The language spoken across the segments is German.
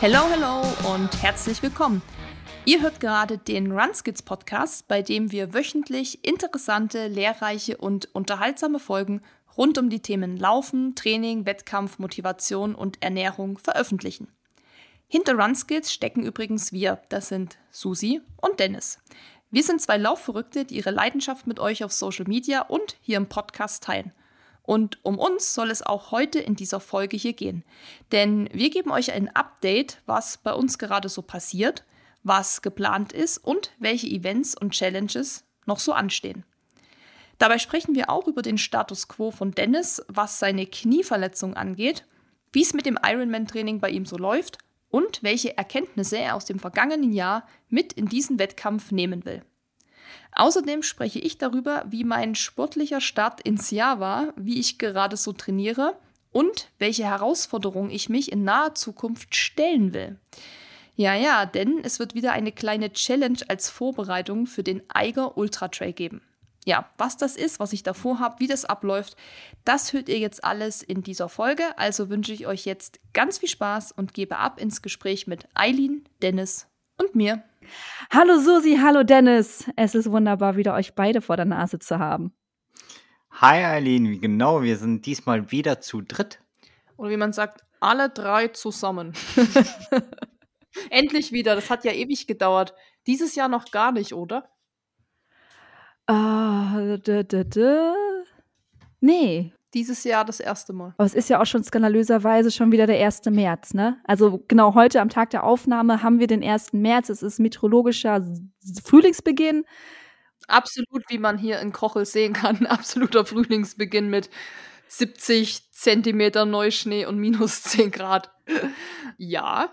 Hello, hello und herzlich willkommen. Ihr hört gerade den Runskids Podcast, bei dem wir wöchentlich interessante, lehrreiche und unterhaltsame Folgen rund um die Themen Laufen, Training, Wettkampf, Motivation und Ernährung veröffentlichen. Hinter Runskills stecken übrigens wir, das sind Susi und Dennis. Wir sind zwei Laufverrückte, die ihre Leidenschaft mit euch auf Social Media und hier im Podcast teilen. Und um uns soll es auch heute in dieser Folge hier gehen. Denn wir geben euch ein Update, was bei uns gerade so passiert, was geplant ist und welche Events und Challenges noch so anstehen. Dabei sprechen wir auch über den Status quo von Dennis, was seine Knieverletzung angeht, wie es mit dem Ironman-Training bei ihm so läuft und welche Erkenntnisse er aus dem vergangenen Jahr mit in diesen Wettkampf nehmen will. Außerdem spreche ich darüber, wie mein sportlicher Start ins Jahr war, wie ich gerade so trainiere und welche Herausforderungen ich mich in naher Zukunft stellen will. Ja, ja, denn es wird wieder eine kleine Challenge als Vorbereitung für den Eiger Ultra Trail geben. Ja, was das ist, was ich davor habe, wie das abläuft, das hört ihr jetzt alles in dieser Folge. Also wünsche ich euch jetzt ganz viel Spaß und gebe ab ins Gespräch mit Eileen, Dennis und mir. Hallo Susi, hallo Dennis. Es ist wunderbar, wieder euch beide vor der Nase zu haben. Hi Eileen, genau, wir sind diesmal wieder zu dritt. Oder wie man sagt, alle drei zusammen. Endlich wieder, das hat ja ewig gedauert. Dieses Jahr noch gar nicht, oder? Uh, d -d -d nee, dieses Jahr das erste Mal. Aber es ist ja auch schon skandalöserweise schon wieder der 1. März, ne? Also genau heute am Tag der Aufnahme haben wir den 1. März. Es ist meteorologischer Frühlingsbeginn. Absolut, wie man hier in Kochel sehen kann, absoluter Frühlingsbeginn mit 70 Zentimeter Neuschnee und minus 10 Grad. ja,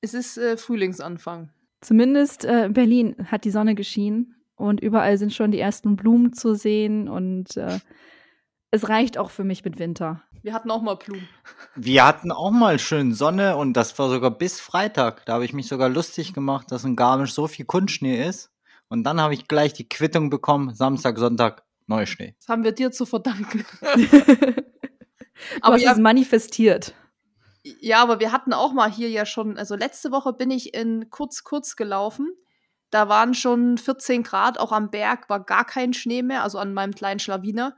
es ist äh, Frühlingsanfang. Zumindest äh, in Berlin hat die Sonne geschienen und überall sind schon die ersten Blumen zu sehen und äh, es reicht auch für mich mit Winter. Wir hatten auch mal Blumen. Wir hatten auch mal schön Sonne und das war sogar bis Freitag. Da habe ich mich sogar lustig gemacht, dass in Garmisch so viel Kunstschnee ist. Und dann habe ich gleich die Quittung bekommen, Samstag, Sonntag, Neuschnee. Das haben wir dir zu verdanken. aber ja, es manifestiert. Ja, aber wir hatten auch mal hier ja schon, also letzte Woche bin ich in kurz, kurz gelaufen. Da waren schon 14 Grad, auch am Berg war gar kein Schnee mehr, also an meinem kleinen Schlawiner.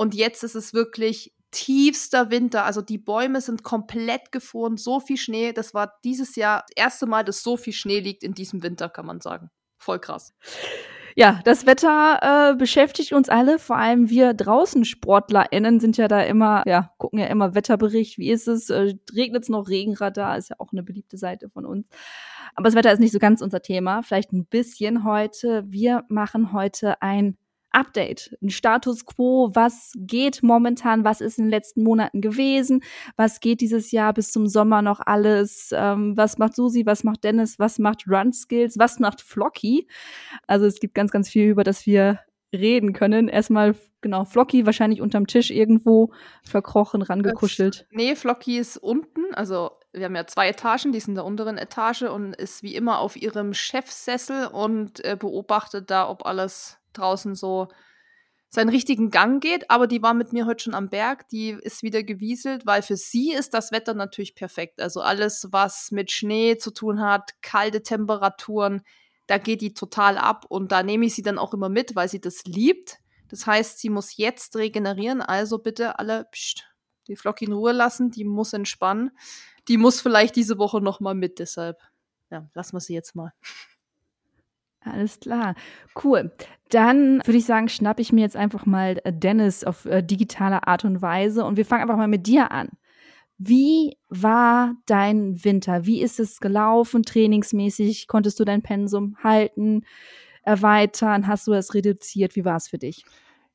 Und jetzt ist es wirklich tiefster Winter. Also die Bäume sind komplett gefroren, so viel Schnee. Das war dieses Jahr das erste Mal, dass so viel Schnee liegt in diesem Winter, kann man sagen. Voll krass. Ja, das Wetter äh, beschäftigt uns alle, vor allem wir draußen SportlerInnen sind ja da immer, ja, gucken ja immer Wetterbericht, wie ist es, äh, regnet es noch, Regenradar, ist ja auch eine beliebte Seite von uns. Aber das Wetter ist nicht so ganz unser Thema, vielleicht ein bisschen heute. Wir machen heute ein Update, ein Status quo, was geht momentan, was ist in den letzten Monaten gewesen, was geht dieses Jahr bis zum Sommer noch alles, ähm, was macht Susi, was macht Dennis, was macht Run Skills, was macht Flocky. Also es gibt ganz, ganz viel, über das wir reden können. Erstmal, genau, Flocky wahrscheinlich unterm Tisch irgendwo verkrochen, rangekuschelt. Nee, Flocky ist unten, also wir haben ja zwei Etagen, die sind in der unteren Etage und ist wie immer auf ihrem Chefsessel und äh, beobachtet da, ob alles draußen so seinen richtigen Gang geht, aber die war mit mir heute schon am Berg, die ist wieder gewieselt, weil für sie ist das Wetter natürlich perfekt. Also alles, was mit Schnee zu tun hat, kalte Temperaturen, da geht die total ab und da nehme ich sie dann auch immer mit, weil sie das liebt. Das heißt, sie muss jetzt regenerieren, also bitte alle pst, die Flock in Ruhe lassen, die muss entspannen. Die muss vielleicht diese Woche noch mal mit, deshalb ja, lassen wir sie jetzt mal. Alles klar. Cool. Dann würde ich sagen, schnappe ich mir jetzt einfach mal äh, Dennis auf äh, digitale Art und Weise und wir fangen einfach mal mit dir an. Wie war dein Winter? Wie ist es gelaufen, trainingsmäßig? Konntest du dein Pensum halten, erweitern? Hast du es reduziert? Wie war es für dich?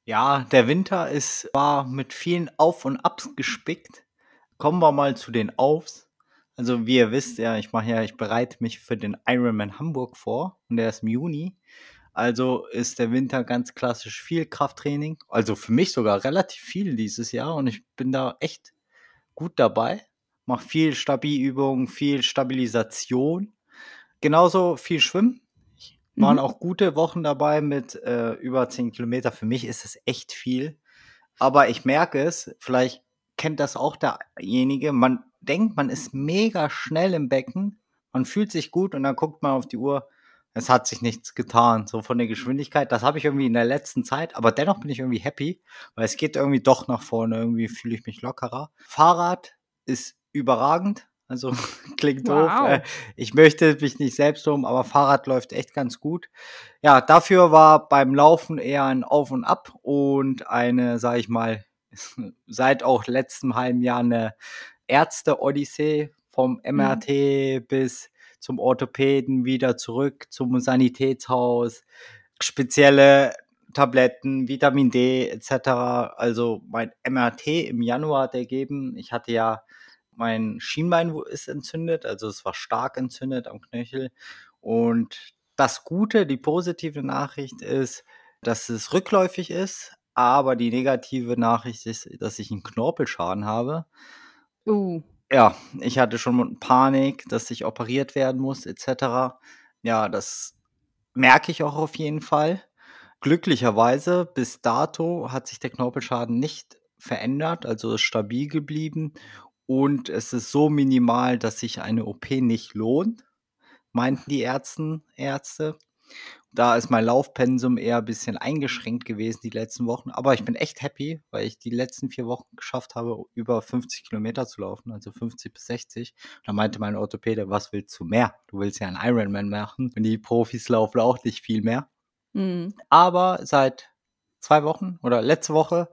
Ja, der Winter ist, war mit vielen Auf- und Abs gespickt. Kommen wir mal zu den Aufs. Also wie ihr wisst, ja, ich mache ja, ich bereite mich für den Ironman Hamburg vor und der ist im Juni. Also ist der Winter ganz klassisch viel Krafttraining. Also für mich sogar relativ viel dieses Jahr und ich bin da echt gut dabei. Mach viel Stabilübungen, viel Stabilisation. Genauso viel Schwimmen. Waren mhm. auch gute Wochen dabei mit äh, über 10 Kilometer. Für mich ist es echt viel. Aber ich merke es, vielleicht kennt das auch derjenige. Man denkt, man ist mega schnell im Becken, man fühlt sich gut und dann guckt man auf die Uhr. Es hat sich nichts getan, so von der Geschwindigkeit. Das habe ich irgendwie in der letzten Zeit, aber dennoch bin ich irgendwie happy, weil es geht irgendwie doch nach vorne. Irgendwie fühle ich mich lockerer. Fahrrad ist überragend. Also klingt wow. doof. Äh, ich möchte mich nicht selbst um, aber Fahrrad läuft echt ganz gut. Ja, dafür war beim Laufen eher ein Auf und Ab und eine, sag ich mal, seit auch letztem halben Jahr eine Ärzte-Odyssee vom MRT mhm. bis zum Orthopäden, wieder zurück zum Sanitätshaus, spezielle Tabletten, Vitamin D etc. Also mein MRT im Januar hat ergeben, ich hatte ja mein Schienbein ist entzündet, also es war stark entzündet am Knöchel. Und das Gute, die positive Nachricht ist, dass es rückläufig ist, aber die negative Nachricht ist, dass ich einen Knorpelschaden habe. Uh. Ja, ich hatte schon Panik, dass ich operiert werden muss, etc. Ja, das merke ich auch auf jeden Fall. Glücklicherweise bis dato hat sich der Knorpelschaden nicht verändert, also ist stabil geblieben und es ist so minimal, dass sich eine OP nicht lohnt, meinten die Ärzten, Ärzte. Da ist mein Laufpensum eher ein bisschen eingeschränkt gewesen die letzten Wochen. Aber ich bin echt happy, weil ich die letzten vier Wochen geschafft habe, über 50 Kilometer zu laufen, also 50 bis 60. da meinte mein Orthopäde, was willst du mehr? Du willst ja einen Ironman machen. Und die Profis laufen auch nicht viel mehr. Mhm. Aber seit zwei Wochen oder letzte Woche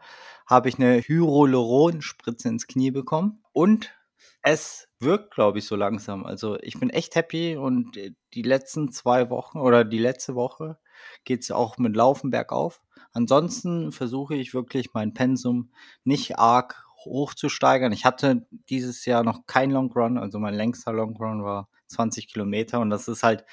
habe ich eine Hyaluron-Spritze ins Knie bekommen. Und es wirkt, glaube ich, so langsam. Also ich bin echt happy und die letzten zwei Wochen oder die letzte Woche geht es auch mit Laufen bergauf. Ansonsten versuche ich wirklich mein Pensum nicht arg hoch zu steigern. Ich hatte dieses Jahr noch kein Long Run, also mein längster Long Run war 20 Kilometer und das ist halt,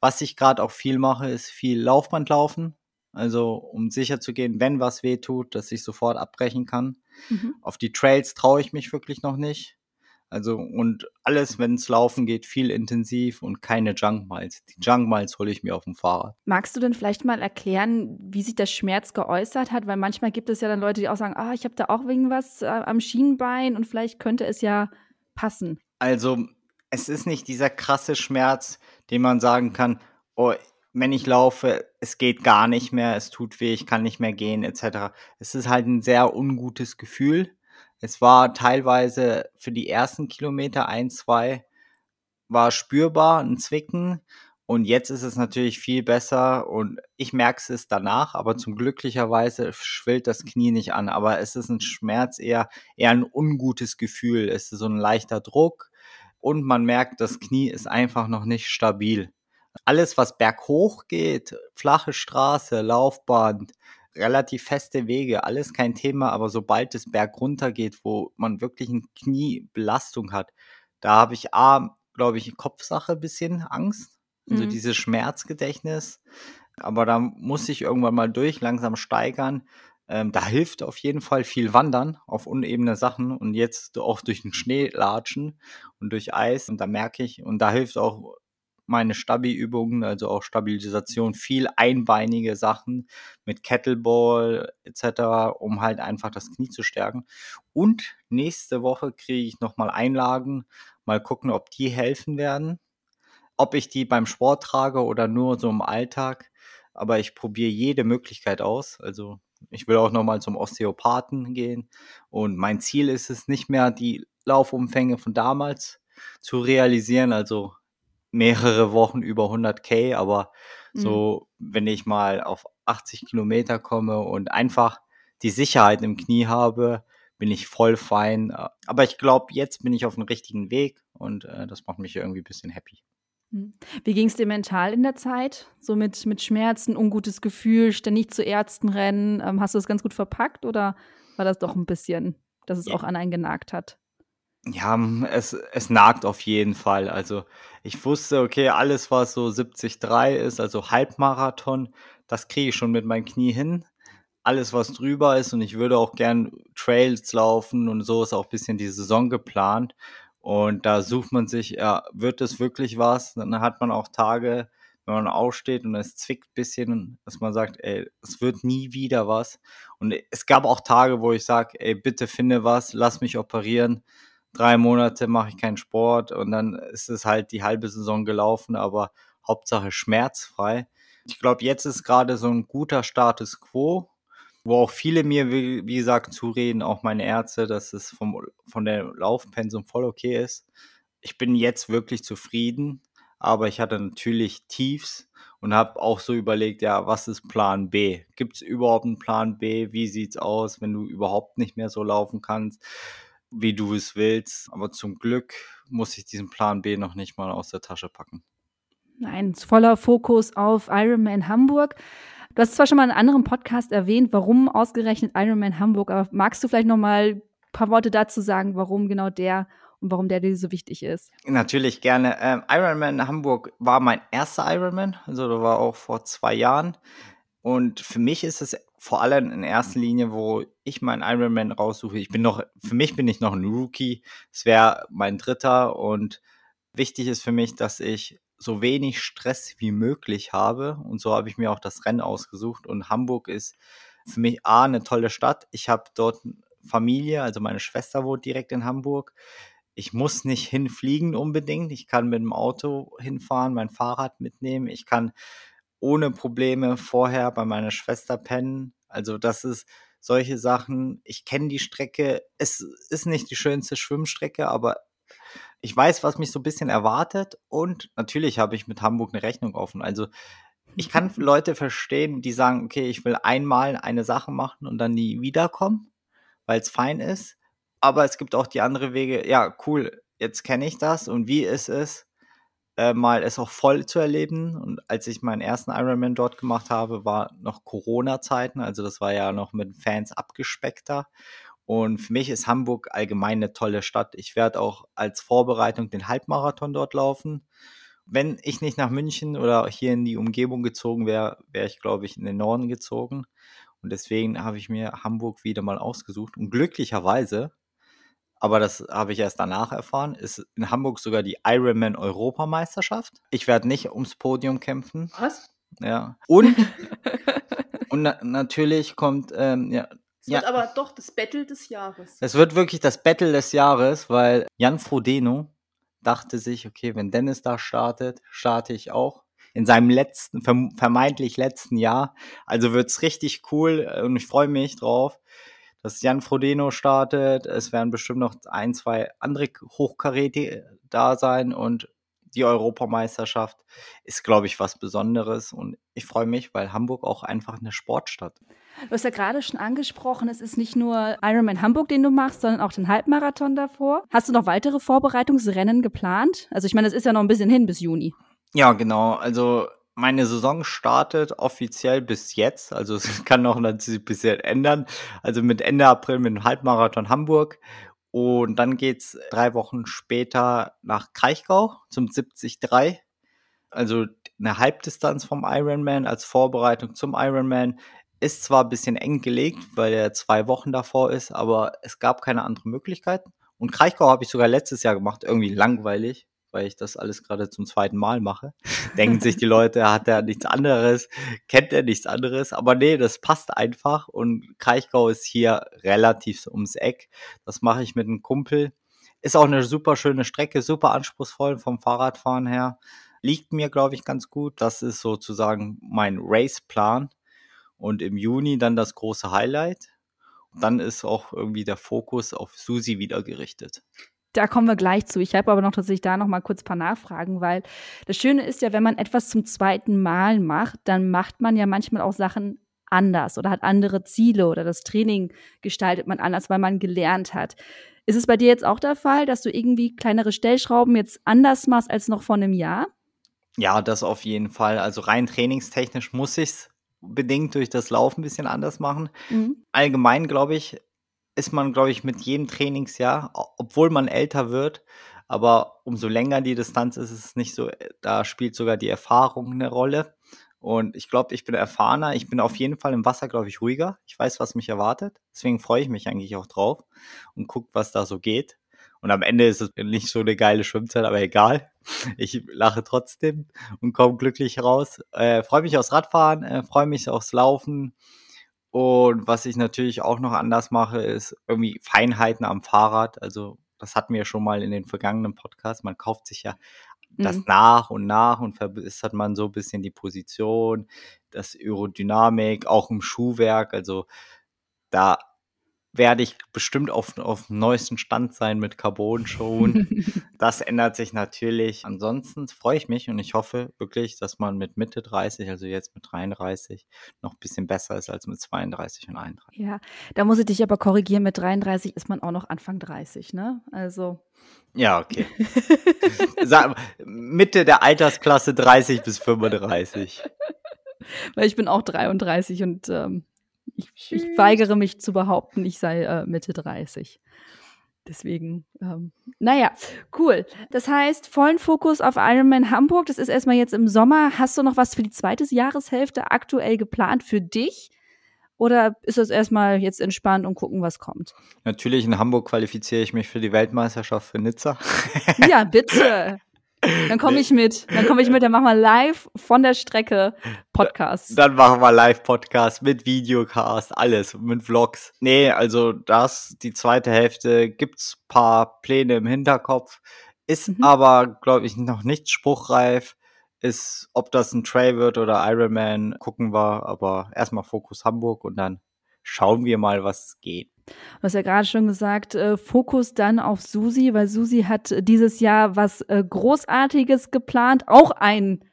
was ich gerade auch viel mache, ist viel Laufband laufen. Also um sicher zu gehen, wenn was weh tut, dass ich sofort abbrechen kann. Mhm. Auf die Trails traue ich mich wirklich noch nicht. Also und alles, wenn es laufen geht, viel intensiv und keine Junk Miles. Die Junk Miles hole ich mir auf dem Fahrrad. Magst du denn vielleicht mal erklären, wie sich der Schmerz geäußert hat? Weil manchmal gibt es ja dann Leute, die auch sagen, ah, ich habe da auch irgendwas äh, am Schienbein und vielleicht könnte es ja passen. Also es ist nicht dieser krasse Schmerz, den man sagen kann, oh, wenn ich laufe, es geht gar nicht mehr, es tut weh, ich kann nicht mehr gehen, etc. Es ist halt ein sehr ungutes Gefühl es war teilweise für die ersten Kilometer ein, zwei war spürbar ein Zwicken. Und jetzt ist es natürlich viel besser und ich merke es danach, aber zum glücklicherweise schwillt das Knie nicht an, aber es ist ein Schmerz eher eher ein ungutes Gefühl, es ist so ein leichter Druck und man merkt, das Knie ist einfach noch nicht stabil. Alles was berghoch geht, flache Straße, Laufband, relativ feste Wege, alles kein Thema, aber sobald es bergunter geht, wo man wirklich eine Kniebelastung hat, da habe ich A, glaube ich, Kopfsache bisschen Angst, also mhm. dieses Schmerzgedächtnis, aber da muss ich irgendwann mal durch, langsam steigern. Ähm, da hilft auf jeden Fall viel Wandern auf unebene Sachen und jetzt auch durch den Schnee latschen und durch Eis und da merke ich und da hilft auch meine Stabi-Übungen, also auch Stabilisation, viel einbeinige Sachen mit Kettleball etc., um halt einfach das Knie zu stärken. Und nächste Woche kriege ich nochmal Einlagen, mal gucken, ob die helfen werden. Ob ich die beim Sport trage oder nur so im Alltag. Aber ich probiere jede Möglichkeit aus. Also ich will auch nochmal zum Osteopathen gehen. Und mein Ziel ist es nicht mehr, die Laufumfänge von damals zu realisieren. Also mehrere Wochen über 100k, aber mhm. so, wenn ich mal auf 80 Kilometer komme und einfach die Sicherheit im Knie habe, bin ich voll fein. Aber ich glaube, jetzt bin ich auf dem richtigen Weg und äh, das macht mich irgendwie ein bisschen happy. Mhm. Wie ging es dir mental in der Zeit? So mit, mit Schmerzen, ungutes Gefühl, ständig zu Ärzten rennen. Ähm, hast du das ganz gut verpackt oder war das doch ein bisschen, dass es ja. auch an einen genagt hat? Ja, es, es nagt auf jeden Fall. Also ich wusste, okay, alles, was so 73 ist, also Halbmarathon, das kriege ich schon mit meinem Knie hin. Alles, was drüber ist, und ich würde auch gern Trails laufen und so ist auch ein bisschen die Saison geplant. Und da sucht man sich, ja, wird es wirklich was? Dann hat man auch Tage, wenn man aufsteht und es zwickt ein bisschen, dass man sagt, ey, es wird nie wieder was. Und es gab auch Tage, wo ich sage, ey, bitte finde was, lass mich operieren. Drei Monate mache ich keinen Sport und dann ist es halt die halbe Saison gelaufen, aber Hauptsache schmerzfrei. Ich glaube, jetzt ist gerade so ein guter Status quo, wo auch viele mir, wie, wie gesagt, zureden, auch meine Ärzte, dass es vom, von der Laufpensum voll okay ist. Ich bin jetzt wirklich zufrieden aber ich hatte natürlich Tiefs und habe auch so überlegt, ja, was ist Plan B? Gibt es überhaupt einen Plan B? Wie sieht's aus, wenn du überhaupt nicht mehr so laufen kannst, wie du es willst? Aber zum Glück muss ich diesen Plan B noch nicht mal aus der Tasche packen. Nein, voller Fokus auf Ironman Hamburg. Du hast zwar schon mal in einem anderen Podcast erwähnt, warum ausgerechnet Ironman Hamburg, aber magst du vielleicht noch mal ein paar Worte dazu sagen, warum genau der und warum der dir so wichtig ist. Natürlich gerne. Ähm, Ironman Hamburg war mein erster Ironman, also da war auch vor zwei Jahren. Und für mich ist es vor allem in erster Linie, wo ich meinen Ironman raussuche. Ich bin noch, für mich bin ich noch ein Rookie. Es wäre mein dritter und wichtig ist für mich, dass ich so wenig Stress wie möglich habe. Und so habe ich mir auch das Rennen ausgesucht. Und Hamburg ist für mich A, eine tolle Stadt. Ich habe dort Familie, also meine Schwester wohnt direkt in Hamburg ich muss nicht hinfliegen unbedingt. Ich kann mit dem Auto hinfahren, mein Fahrrad mitnehmen. Ich kann ohne Probleme vorher bei meiner Schwester pennen. Also das ist solche Sachen. Ich kenne die Strecke. Es ist nicht die schönste Schwimmstrecke, aber ich weiß, was mich so ein bisschen erwartet. Und natürlich habe ich mit Hamburg eine Rechnung offen. Also ich kann Leute verstehen, die sagen, okay, ich will einmal eine Sache machen und dann nie wiederkommen, weil es fein ist aber es gibt auch die andere Wege, ja, cool, jetzt kenne ich das und wie ist es, äh, mal es auch voll zu erleben. Und als ich meinen ersten Ironman dort gemacht habe, war noch Corona-Zeiten, also das war ja noch mit Fans abgespeckter. Und für mich ist Hamburg allgemein eine tolle Stadt. Ich werde auch als Vorbereitung den Halbmarathon dort laufen. Wenn ich nicht nach München oder hier in die Umgebung gezogen wäre, wäre ich, glaube ich, in den Norden gezogen. Und deswegen habe ich mir Hamburg wieder mal ausgesucht. Und glücklicherweise aber das habe ich erst danach erfahren, ist in Hamburg sogar die Ironman Europameisterschaft. Ich werde nicht ums Podium kämpfen. Was? Ja. Und, und na natürlich kommt, ähm, ja. Es wird ja, aber doch das Battle des Jahres. Es wird wirklich das Battle des Jahres, weil Jan Frodeno dachte sich, okay, wenn Dennis da startet, starte ich auch in seinem letzten, vermeintlich letzten Jahr. Also wird's richtig cool und ich freue mich drauf dass Jan Frodeno startet. Es werden bestimmt noch ein, zwei andere Hochkaräte da sein und die Europameisterschaft ist, glaube ich, was Besonderes. Und ich freue mich, weil Hamburg auch einfach eine Sportstadt. Du hast ja gerade schon angesprochen, es ist nicht nur Ironman Hamburg, den du machst, sondern auch den Halbmarathon davor. Hast du noch weitere Vorbereitungsrennen geplant? Also ich meine, es ist ja noch ein bisschen hin bis Juni. Ja, genau. Also meine Saison startet offiziell bis jetzt, also es kann noch natürlich bis jetzt ändern, also mit Ende April mit dem Halbmarathon Hamburg und dann geht's drei Wochen später nach Kraichgau zum 73, also eine Halbdistanz vom Ironman als Vorbereitung zum Ironman. Ist zwar ein bisschen eng gelegt, weil er zwei Wochen davor ist, aber es gab keine andere Möglichkeit. Und Kraichgau habe ich sogar letztes Jahr gemacht, irgendwie langweilig weil ich das alles gerade zum zweiten Mal mache. Denken sich die Leute, hat er nichts anderes, kennt er nichts anderes. Aber nee, das passt einfach. Und Kraichgau ist hier relativ ums Eck. Das mache ich mit einem Kumpel. Ist auch eine super schöne Strecke, super anspruchsvoll vom Fahrradfahren her. Liegt mir, glaube ich, ganz gut. Das ist sozusagen mein Raceplan. Und im Juni dann das große Highlight. Dann ist auch irgendwie der Fokus auf Susi wieder gerichtet. Da kommen wir gleich zu. Ich habe aber noch tatsächlich da noch mal kurz ein paar Nachfragen, weil das Schöne ist ja, wenn man etwas zum zweiten Mal macht, dann macht man ja manchmal auch Sachen anders oder hat andere Ziele oder das Training gestaltet man anders, weil man gelernt hat. Ist es bei dir jetzt auch der Fall, dass du irgendwie kleinere Stellschrauben jetzt anders machst als noch vor einem Jahr? Ja, das auf jeden Fall. Also rein trainingstechnisch muss ich es bedingt durch das Laufen ein bisschen anders machen. Mhm. Allgemein, glaube ich, ist man, glaube ich, mit jedem Trainingsjahr, obwohl man älter wird, aber umso länger die Distanz ist, ist es nicht so, äh, da spielt sogar die Erfahrung eine Rolle. Und ich glaube, ich bin erfahrener. Ich bin auf jeden Fall im Wasser, glaube ich, ruhiger. Ich weiß, was mich erwartet. Deswegen freue ich mich eigentlich auch drauf und gucke, was da so geht. Und am Ende ist es nicht so eine geile Schwimmzeit, aber egal. Ich lache trotzdem und komme glücklich raus. Äh, freue mich aufs Radfahren, äh, freue mich aufs Laufen. Und was ich natürlich auch noch anders mache, ist irgendwie Feinheiten am Fahrrad. Also das hatten wir schon mal in den vergangenen Podcasts. Man kauft sich ja das Mhm. nach und nach und verbessert man so ein bisschen die Position, das Aerodynamik, auch im Schuhwerk. Also da werde ich bestimmt auf, auf dem neuesten Stand sein mit Carbon-Schuhen. das ändert sich natürlich. Ansonsten freue ich mich und ich hoffe wirklich, dass man mit Mitte 30, also jetzt mit 33, noch ein bisschen besser ist als mit 32 und 31. Ja, da muss ich dich aber korrigieren, mit 33 ist man auch noch Anfang 30, ne? Also. Ja, okay. Mitte der Altersklasse 30 bis 35. Weil ich bin auch 33 und ähm, ich, ich weigere mich zu behaupten, ich sei äh, Mitte 30. Deswegen, ähm, naja, cool. Das heißt, vollen Fokus auf Ironman Hamburg. Das ist erstmal jetzt im Sommer. Hast du noch was für die zweite Jahreshälfte aktuell geplant für dich? Oder ist das erstmal jetzt entspannt und gucken, was kommt? Natürlich in Hamburg qualifiziere ich mich für die Weltmeisterschaft für Nizza. Ja, bitte. Dann komme ich mit. Dann komme ich mit. Dann machen wir live von der Strecke Podcast. Dann machen wir Live-Podcast mit Videocast, alles, mit Vlogs. Nee, also das, die zweite Hälfte, gibt's paar Pläne im Hinterkopf. Ist Mhm. aber, glaube ich, noch nicht spruchreif. Ist, ob das ein Trail wird oder Ironman, gucken wir. Aber erstmal Fokus Hamburg und dann schauen wir mal, was geht. Du hast ja gerade schon gesagt, äh, Fokus dann auf Susi, weil Susi hat äh, dieses Jahr was äh, Großartiges geplant, auch ein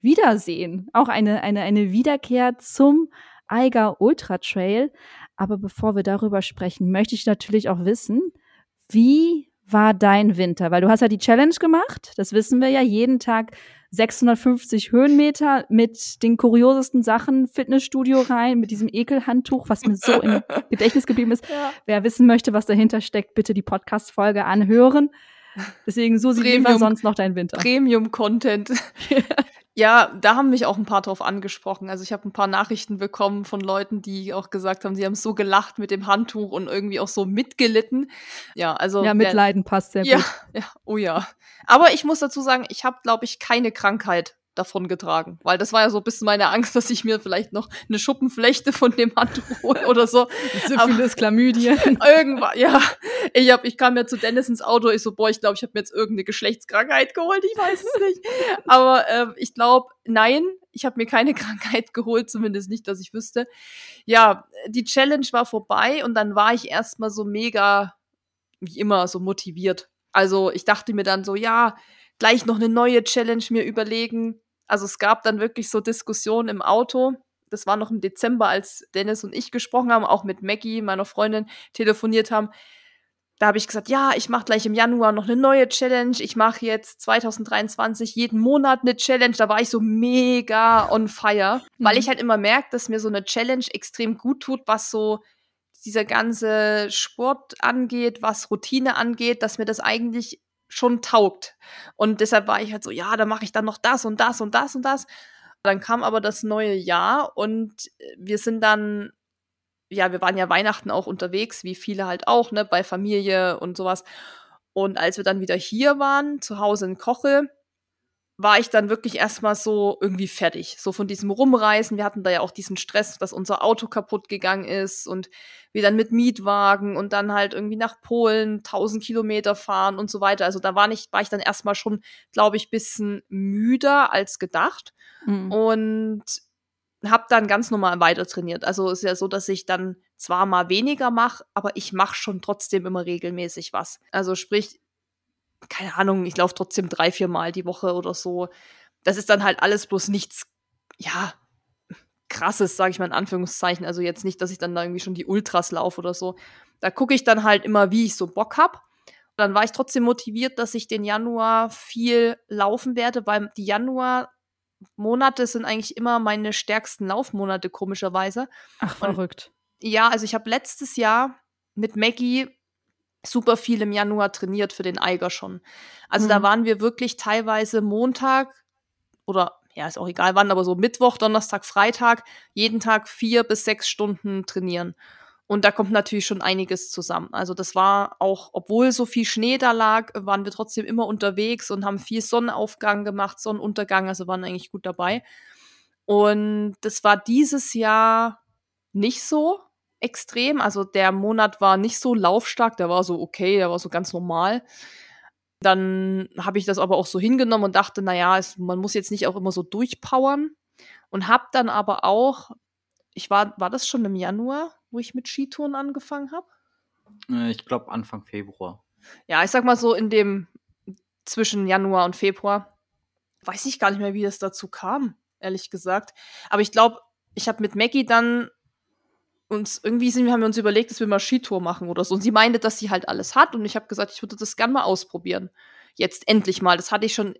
Wiedersehen, auch eine, eine, eine Wiederkehr zum Eiger Ultra Trail. Aber bevor wir darüber sprechen, möchte ich natürlich auch wissen, wie war dein Winter? Weil du hast ja die Challenge gemacht, das wissen wir ja, jeden Tag 650 Höhenmeter mit den kuriosesten Sachen, Fitnessstudio rein, mit diesem Ekelhandtuch, was mir so im Gedächtnis geblieben ist. Ja. Wer wissen möchte, was dahinter steckt, bitte die Podcast-Folge anhören. Deswegen, wie war Premium- sonst noch dein Winter? Premium-Content. ja, da haben mich auch ein paar drauf angesprochen. Also ich habe ein paar Nachrichten bekommen von Leuten, die auch gesagt haben, sie haben so gelacht mit dem Handtuch und irgendwie auch so mitgelitten. Ja, also ja, Mitleiden passt sehr ja, gut. ja, oh ja. Aber ich muss dazu sagen, ich habe, glaube ich, keine Krankheit davon getragen, weil das war ja so ein bisschen meine Angst, dass ich mir vielleicht noch eine Schuppenflechte von dem Handtuch hole oder so. Syphilis, Chlamydien. Irgendwann, ja. Ich, hab, ich kam ja zu Dennis ins Auto, ich so, boah, ich glaube, ich habe mir jetzt irgendeine Geschlechtskrankheit geholt, ich weiß es nicht. Aber ähm, ich glaube, nein, ich habe mir keine Krankheit geholt, zumindest nicht, dass ich wüsste. Ja, die Challenge war vorbei und dann war ich erstmal so mega, wie immer, so motiviert. Also ich dachte mir dann so, ja, gleich noch eine neue Challenge mir überlegen. Also es gab dann wirklich so Diskussionen im Auto. Das war noch im Dezember, als Dennis und ich gesprochen haben, auch mit Maggie, meiner Freundin, telefoniert haben. Da habe ich gesagt, ja, ich mache gleich im Januar noch eine neue Challenge. Ich mache jetzt 2023 jeden Monat eine Challenge. Da war ich so mega on fire, weil Mhm. ich halt immer merke, dass mir so eine Challenge extrem gut tut, was so dieser ganze Sport angeht, was Routine angeht, dass mir das eigentlich schon taugt. Und deshalb war ich halt so, ja, da mache ich dann noch das und das und das und das. Dann kam aber das neue Jahr und wir sind dann, ja, wir waren ja Weihnachten auch unterwegs, wie viele halt auch, ne, bei Familie und sowas. Und als wir dann wieder hier waren, zu Hause in Koche, war ich dann wirklich erstmal so irgendwie fertig. So von diesem Rumreisen. Wir hatten da ja auch diesen Stress, dass unser Auto kaputt gegangen ist und wir dann mit Mietwagen und dann halt irgendwie nach Polen 1000 Kilometer fahren und so weiter. Also da war, nicht, war ich dann erstmal schon, glaube ich, bisschen müder als gedacht Mhm. und habe dann ganz normal weiter trainiert. Also ist ja so, dass ich dann zwar mal weniger mache, aber ich mache schon trotzdem immer regelmäßig was. Also sprich, keine Ahnung, ich laufe trotzdem drei, vier Mal die Woche oder so. Das ist dann halt alles bloß nichts, ja, krasses, sage ich mal in Anführungszeichen. Also jetzt nicht, dass ich dann da irgendwie schon die Ultras laufe oder so. Da gucke ich dann halt immer, wie ich so Bock hab. Dann war ich trotzdem motiviert, dass ich den Januar viel laufen werde, weil die Januar-Monate sind eigentlich immer meine stärksten Laufmonate, komischerweise. Ach, verrückt. Ja, also ich habe letztes Jahr mit Maggie super viel im Januar trainiert für den Eiger schon. Also da Mhm. waren wir wirklich teilweise Montag oder ja, ist auch egal wann, aber so Mittwoch, Donnerstag, Freitag, jeden Tag vier bis sechs Stunden trainieren. Und da kommt natürlich schon einiges zusammen. Also das war auch, obwohl so viel Schnee da lag, waren wir trotzdem immer unterwegs und haben viel Sonnenaufgang gemacht, Sonnenuntergang, also waren eigentlich gut dabei. Und das war dieses Jahr nicht so extrem. Also der Monat war nicht so laufstark, der war so okay, der war so ganz normal. Dann habe ich das aber auch so hingenommen und dachte, naja, es, man muss jetzt nicht auch immer so durchpowern. Und habe dann aber auch, ich war, war das schon im Januar? wo ich mit Skitouren angefangen habe? Äh, ich glaube Anfang Februar. Ja, ich sag mal so in dem zwischen Januar und Februar. Weiß ich gar nicht mehr, wie es dazu kam, ehrlich gesagt. Aber ich glaube, ich habe mit Maggie dann uns irgendwie sind, haben wir uns überlegt, dass wir mal Skitour machen oder so. Und sie meinte, dass sie halt alles hat. Und ich habe gesagt, ich würde das gerne mal ausprobieren. Jetzt endlich mal. Das hatte ich schon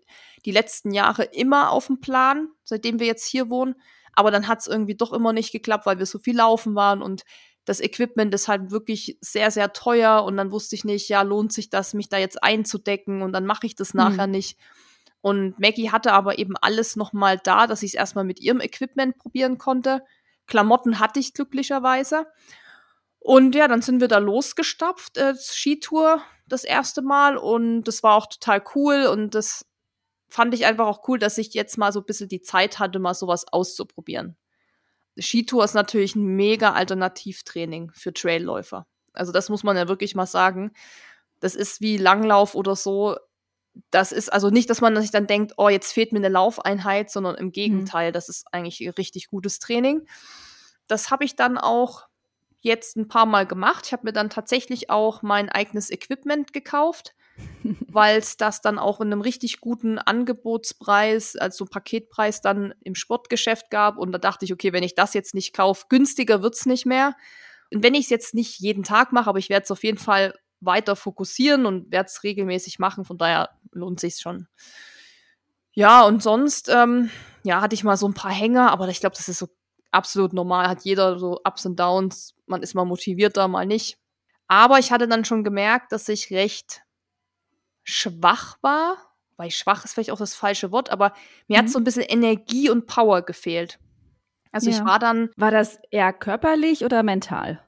die letzten Jahre immer auf dem Plan, seitdem wir jetzt hier wohnen. Aber dann hat es irgendwie doch immer nicht geklappt, weil wir so viel laufen waren und das Equipment ist halt wirklich sehr, sehr teuer und dann wusste ich nicht, ja, lohnt sich das, mich da jetzt einzudecken und dann mache ich das nachher mhm. nicht. Und Maggie hatte aber eben alles nochmal da, dass ich es erstmal mit ihrem Equipment probieren konnte. Klamotten hatte ich glücklicherweise. Und ja, dann sind wir da losgestapft, äh, Skitour das erste Mal und das war auch total cool und das fand ich einfach auch cool, dass ich jetzt mal so ein bisschen die Zeit hatte, mal sowas auszuprobieren. Skitour ist natürlich ein mega Alternativtraining für Trailläufer. Also das muss man ja wirklich mal sagen. Das ist wie Langlauf oder so. Das ist also nicht, dass man sich dann denkt, oh, jetzt fehlt mir eine Laufeinheit, sondern im Gegenteil, mhm. das ist eigentlich richtig gutes Training. Das habe ich dann auch jetzt ein paar Mal gemacht. Ich habe mir dann tatsächlich auch mein eigenes Equipment gekauft weil es das dann auch in einem richtig guten Angebotspreis, also Paketpreis dann im Sportgeschäft gab. Und da dachte ich, okay, wenn ich das jetzt nicht kaufe, günstiger wird es nicht mehr. Und wenn ich es jetzt nicht jeden Tag mache, aber ich werde es auf jeden Fall weiter fokussieren und werde es regelmäßig machen, von daher lohnt sich schon. Ja, und sonst, ähm, ja, hatte ich mal so ein paar Hänger, aber ich glaube, das ist so absolut normal, hat jeder so Ups und Downs, man ist mal motivierter, mal nicht. Aber ich hatte dann schon gemerkt, dass ich recht schwach war, weil schwach ist vielleicht auch das falsche Wort, aber mir mhm. hat so ein bisschen Energie und Power gefehlt. Also ja. ich war dann. War das eher körperlich oder mental?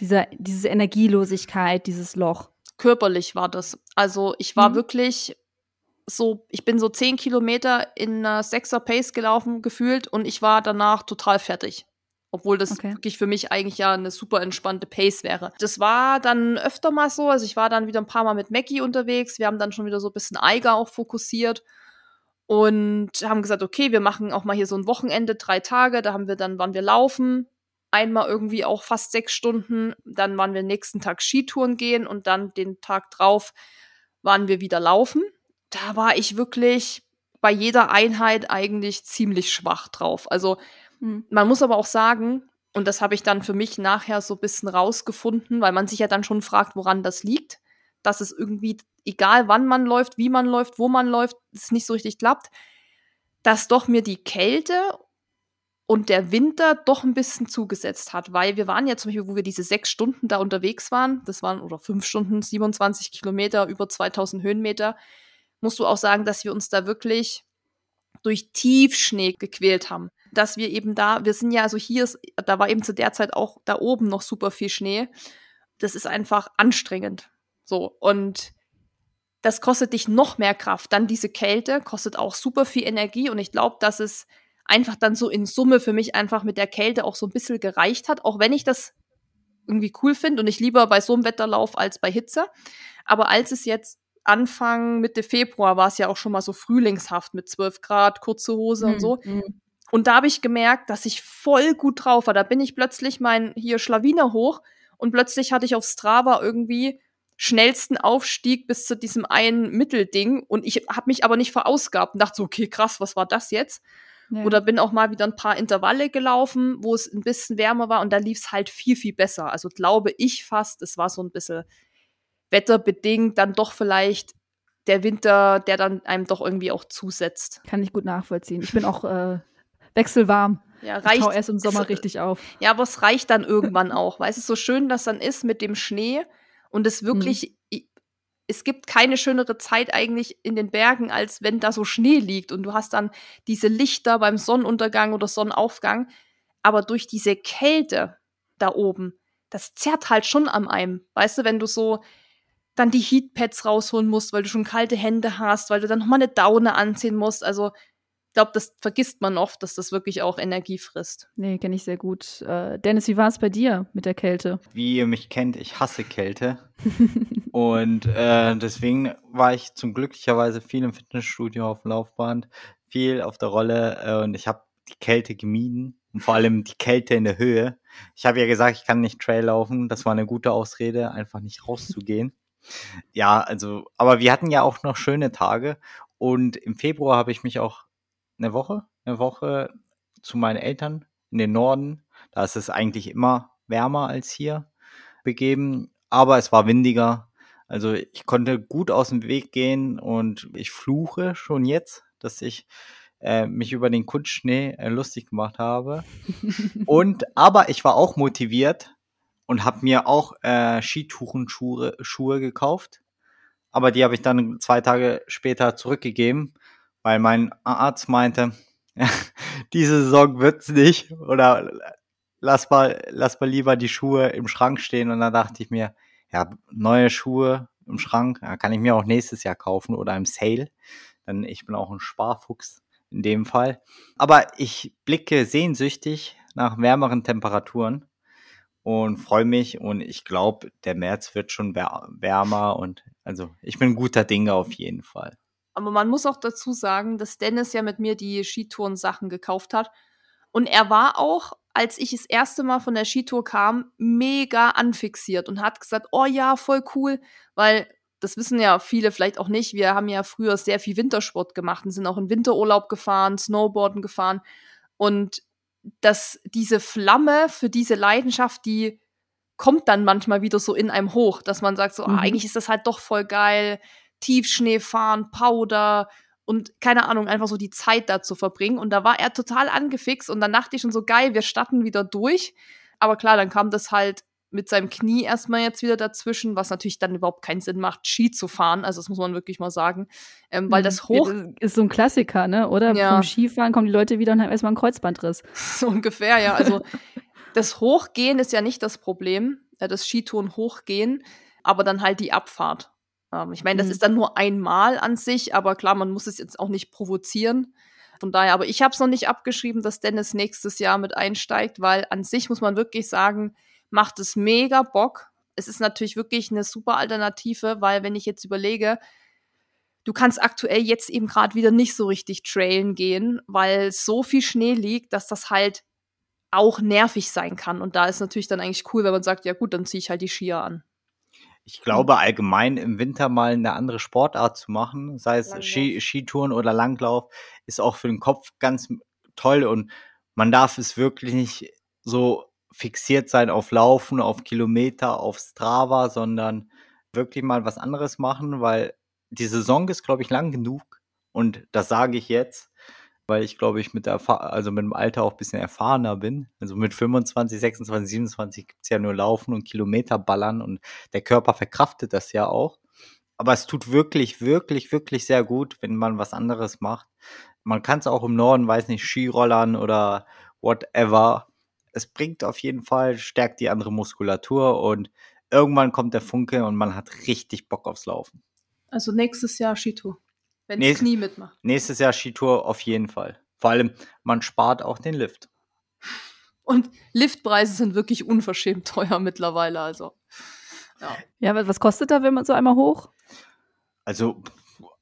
Dieser, diese Energielosigkeit, dieses Loch. Körperlich war das. Also ich war mhm. wirklich so, ich bin so zehn Kilometer in einer Sechser Pace gelaufen gefühlt und ich war danach total fertig. Obwohl das okay. wirklich für mich eigentlich ja eine super entspannte Pace wäre. Das war dann öfter mal so. Also ich war dann wieder ein paar Mal mit Mackie unterwegs. Wir haben dann schon wieder so ein bisschen Eiger auch fokussiert und haben gesagt, okay, wir machen auch mal hier so ein Wochenende, drei Tage. Da haben wir dann, waren wir laufen. Einmal irgendwie auch fast sechs Stunden. Dann waren wir nächsten Tag Skitouren gehen und dann den Tag drauf waren wir wieder laufen. Da war ich wirklich bei jeder Einheit eigentlich ziemlich schwach drauf. Also Mhm. Man muss aber auch sagen, und das habe ich dann für mich nachher so ein bisschen rausgefunden, weil man sich ja dann schon fragt, woran das liegt, dass es irgendwie, egal wann man läuft, wie man läuft, wo man läuft, es nicht so richtig klappt, dass doch mir die Kälte und der Winter doch ein bisschen zugesetzt hat, weil wir waren ja zum Beispiel, wo wir diese sechs Stunden da unterwegs waren, das waren oder fünf Stunden, 27 Kilometer, über 2000 Höhenmeter, musst du auch sagen, dass wir uns da wirklich durch Tiefschnee gequält haben dass wir eben da, wir sind ja, also hier da war eben zu der Zeit auch da oben noch super viel Schnee. Das ist einfach anstrengend. So. Und das kostet dich noch mehr Kraft. Dann diese Kälte kostet auch super viel Energie. Und ich glaube, dass es einfach dann so in Summe für mich einfach mit der Kälte auch so ein bisschen gereicht hat. Auch wenn ich das irgendwie cool finde und ich lieber bei so einem Wetterlauf als bei Hitze. Aber als es jetzt Anfang, Mitte Februar war es ja auch schon mal so frühlingshaft mit 12 Grad, kurze Hose mhm. und so. Mhm. Und da habe ich gemerkt, dass ich voll gut drauf war. Da bin ich plötzlich mein hier Schlawiner hoch und plötzlich hatte ich auf Strava irgendwie schnellsten Aufstieg bis zu diesem einen Mittelding und ich habe mich aber nicht verausgabt und dachte so, okay, krass, was war das jetzt? Ja. Oder bin auch mal wieder ein paar Intervalle gelaufen, wo es ein bisschen wärmer war und da lief es halt viel, viel besser. Also glaube ich fast, es war so ein bisschen wetterbedingt, dann doch vielleicht der Winter, der dann einem doch irgendwie auch zusetzt. Kann ich gut nachvollziehen. Ich bin auch äh, wechselwarm. Ja, reicht. Ich erst im Sommer es, richtig auf. Ja, aber es reicht dann irgendwann auch. Weißt du, so schön das dann ist mit dem Schnee und es wirklich, hm. Es gibt keine schönere Zeit eigentlich in den Bergen, als wenn da so Schnee liegt und du hast dann diese Lichter beim Sonnenuntergang oder Sonnenaufgang. Aber durch diese Kälte da oben, das zerrt halt schon an einem. Weißt du, wenn du so dann die Heatpads rausholen musst, weil du schon kalte Hände hast, weil du dann nochmal eine Daune anziehen musst. Also glaube, das vergisst man oft, dass das wirklich auch Energie frisst. Nee, kenne ich sehr gut. Äh, Dennis, wie war es bei dir mit der Kälte? Wie ihr mich kennt, ich hasse Kälte. und äh, deswegen war ich zum glücklicherweise viel im Fitnessstudio auf dem Laufband, viel auf der Rolle äh, und ich habe die Kälte gemieden und vor allem die Kälte in der Höhe. Ich habe ja gesagt, ich kann nicht Trail laufen. Das war eine gute Ausrede, einfach nicht rauszugehen. Ja, also, aber wir hatten ja auch noch schöne Tage und im Februar habe ich mich auch eine Woche, eine Woche zu meinen Eltern in den Norden. Da ist es eigentlich immer wärmer als hier begeben, aber es war windiger. Also ich konnte gut aus dem Weg gehen und ich fluche schon jetzt, dass ich äh, mich über den Kunstschnee äh, lustig gemacht habe. und aber ich war auch motiviert und habe mir auch äh, Skituchenschuhe Schuhe gekauft. Aber die habe ich dann zwei Tage später zurückgegeben, weil mein Arzt meinte, diese Saison wird's nicht oder lass mal, lass mal lieber die Schuhe im Schrank stehen. Und dann dachte ich mir, ja, neue Schuhe im Schrank, ja, kann ich mir auch nächstes Jahr kaufen oder im Sale. Denn ich bin auch ein Sparfuchs in dem Fall. Aber ich blicke sehnsüchtig nach wärmeren Temperaturen und freue mich und ich glaube, der März wird schon wärmer und also ich bin guter Dinge auf jeden Fall. Aber man muss auch dazu sagen, dass Dennis ja mit mir die Skitouren-Sachen gekauft hat. Und er war auch, als ich das erste Mal von der Skitour kam, mega anfixiert und hat gesagt, oh ja, voll cool, weil das wissen ja viele vielleicht auch nicht. Wir haben ja früher sehr viel Wintersport gemacht und sind auch in Winterurlaub gefahren, Snowboarden gefahren. Und dass diese Flamme für diese Leidenschaft, die kommt dann manchmal wieder so in einem hoch, dass man sagt so, ah, mhm. ah, eigentlich ist das halt doch voll geil. Tiefschnee fahren, Powder und keine Ahnung, einfach so die Zeit da zu verbringen. Und da war er total angefixt und dann dachte ich schon so, geil, wir starten wieder durch. Aber klar, dann kam das halt mit seinem Knie erstmal jetzt wieder dazwischen, was natürlich dann überhaupt keinen Sinn macht, Ski zu fahren. Also das muss man wirklich mal sagen. Ähm, weil mhm. das hoch. Ist so ein Klassiker, ne? Oder? Ja. Vom Skifahren kommen die Leute wieder und haben erstmal einen Kreuzbandriss. So ungefähr, ja. Also das Hochgehen ist ja nicht das Problem, äh, das Skitouren hochgehen, aber dann halt die Abfahrt. Ähm, ich meine, das mhm. ist dann nur einmal an sich, aber klar, man muss es jetzt auch nicht provozieren. Von daher, aber ich habe es noch nicht abgeschrieben, dass Dennis nächstes Jahr mit einsteigt, weil an sich muss man wirklich sagen, macht es mega Bock. Es ist natürlich wirklich eine super Alternative, weil wenn ich jetzt überlege, du kannst aktuell jetzt eben gerade wieder nicht so richtig trailen gehen, weil so viel Schnee liegt, dass das halt auch nervig sein kann. Und da ist natürlich dann eigentlich cool, wenn man sagt, ja gut, dann ziehe ich halt die Skier an. Ich glaube allgemein im Winter mal eine andere Sportart zu machen, sei es Ski, Skitouren oder Langlauf, ist auch für den Kopf ganz toll und man darf es wirklich nicht so fixiert sein auf Laufen, auf Kilometer, auf Strava, sondern wirklich mal was anderes machen, weil die Saison ist, glaube ich, lang genug und das sage ich jetzt, weil ich glaube ich mit der also mit dem Alter auch ein bisschen erfahrener bin. Also mit 25, 26, 27 gibt's ja nur Laufen und Kilometer ballern und der Körper verkraftet das ja auch. Aber es tut wirklich, wirklich, wirklich sehr gut, wenn man was anderes macht. Man kann es auch im Norden, weiß nicht, Skirollern oder whatever. Es bringt auf jeden Fall, stärkt die andere Muskulatur und irgendwann kommt der Funke und man hat richtig Bock aufs Laufen. Also nächstes Jahr Skitour. Wenn das Knie mitmacht. Nächstes Jahr Skitour auf jeden Fall. Vor allem, man spart auch den Lift. Und Liftpreise sind wirklich unverschämt teuer mittlerweile. Also. Ja. ja, was kostet da, wenn man so einmal hoch? Also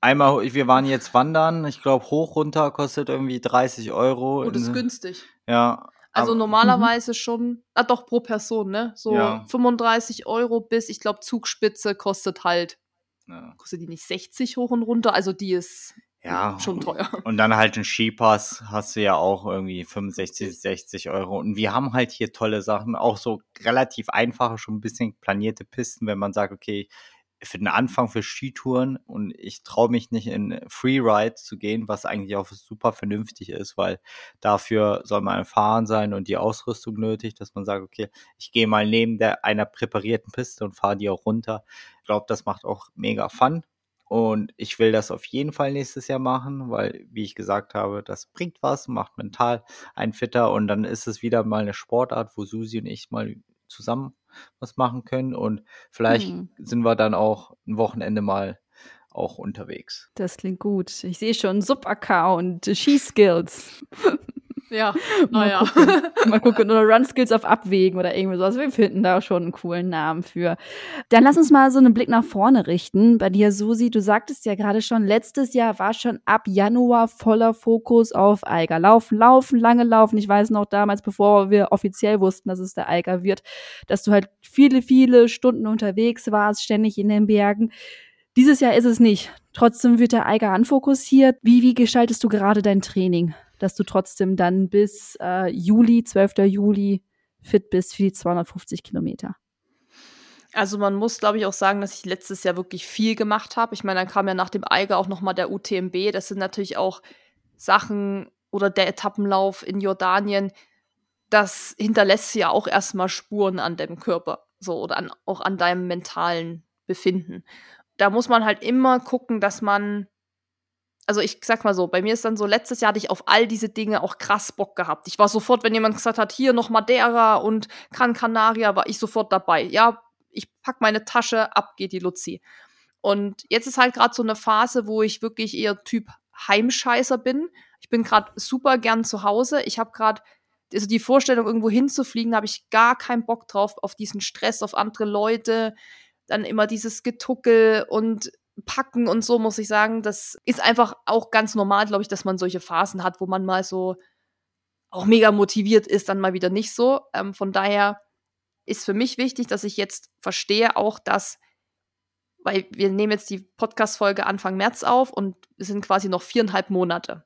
einmal, wir waren jetzt wandern. Ich glaube, hoch runter kostet irgendwie 30 Euro. Oh, das ist günstig. Ja. Also normalerweise schon, ah doch, pro Person, ne? So ja. 35 Euro bis, ich glaube, Zugspitze kostet halt ja. Kostet die nicht 60 hoch und runter? Also die ist ja, schon teuer. Und dann halt ein Skipass hast du ja auch irgendwie 65, 60 Euro. Und wir haben halt hier tolle Sachen, auch so relativ einfache, schon ein bisschen planierte Pisten, wenn man sagt, okay, für den Anfang für Skitouren und ich traue mich nicht in Freeride zu gehen, was eigentlich auch super vernünftig ist, weil dafür soll man erfahren sein und die Ausrüstung nötig, dass man sagt, okay, ich gehe mal neben der einer präparierten Piste und fahre die auch runter. Ich glaube, das macht auch mega Fun. Und ich will das auf jeden Fall nächstes Jahr machen, weil, wie ich gesagt habe, das bringt was, macht mental einen fitter und dann ist es wieder mal eine Sportart, wo Susi und ich mal zusammen was machen können und vielleicht Hm. sind wir dann auch ein Wochenende mal auch unterwegs. Das klingt gut. Ich sehe schon Sub-Account, Ski-Skills. Ja, Mal naja. gucken. Mal gucken. Oder Run Skills auf Abwägen oder irgendwie sowas. Wir finden da schon einen coolen Namen für. Dann lass uns mal so einen Blick nach vorne richten. Bei dir, Susi, du sagtest ja gerade schon, letztes Jahr war schon ab Januar voller Fokus auf Eiger. Laufen, laufen, lange laufen. Ich weiß noch damals, bevor wir offiziell wussten, dass es der Eiger wird, dass du halt viele, viele Stunden unterwegs warst, ständig in den Bergen. Dieses Jahr ist es nicht. Trotzdem wird der Eiger anfokussiert. Wie, wie gestaltest du gerade dein Training? Dass du trotzdem dann bis äh, Juli, 12. Juli, fit bist für die 250 Kilometer. Also man muss, glaube ich, auch sagen, dass ich letztes Jahr wirklich viel gemacht habe. Ich meine, dann kam ja nach dem Eiger auch noch mal der UTMB. Das sind natürlich auch Sachen oder der Etappenlauf in Jordanien. Das hinterlässt ja auch erstmal Spuren an deinem Körper, so oder an, auch an deinem mentalen Befinden. Da muss man halt immer gucken, dass man also ich sag mal so, bei mir ist dann so, letztes Jahr hatte ich auf all diese Dinge auch krass Bock gehabt. Ich war sofort, wenn jemand gesagt hat, hier noch Madeira und Gran Canaria, war ich sofort dabei. Ja, ich pack meine Tasche, ab geht die Luzi. Und jetzt ist halt gerade so eine Phase, wo ich wirklich eher Typ Heimscheißer bin. Ich bin gerade super gern zu Hause. Ich habe gerade also die Vorstellung, irgendwo hinzufliegen, habe ich gar keinen Bock drauf, auf diesen Stress, auf andere Leute, dann immer dieses Getuckel und packen und so, muss ich sagen. Das ist einfach auch ganz normal, glaube ich, dass man solche Phasen hat, wo man mal so auch mega motiviert ist, dann mal wieder nicht so. Ähm, von daher ist für mich wichtig, dass ich jetzt verstehe auch, dass, weil wir nehmen jetzt die Podcast-Folge Anfang März auf und es sind quasi noch viereinhalb Monate.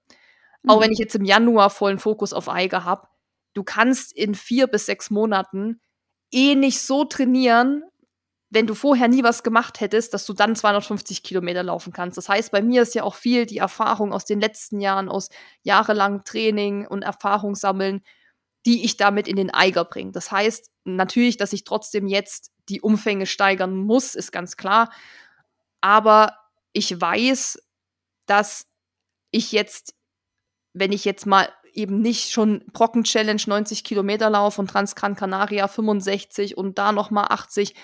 Mhm. Auch wenn ich jetzt im Januar vollen Fokus auf Eiger habe, du kannst in vier bis sechs Monaten eh nicht so trainieren, wenn du vorher nie was gemacht hättest, dass du dann 250 Kilometer laufen kannst. Das heißt, bei mir ist ja auch viel die Erfahrung aus den letzten Jahren, aus jahrelangem Training und Erfahrung sammeln, die ich damit in den Eiger bringe. Das heißt natürlich, dass ich trotzdem jetzt die Umfänge steigern muss, ist ganz klar. Aber ich weiß, dass ich jetzt, wenn ich jetzt mal eben nicht schon Brocken Challenge 90 Kilometer laufe und Transgran Canaria 65 und da noch mal 80,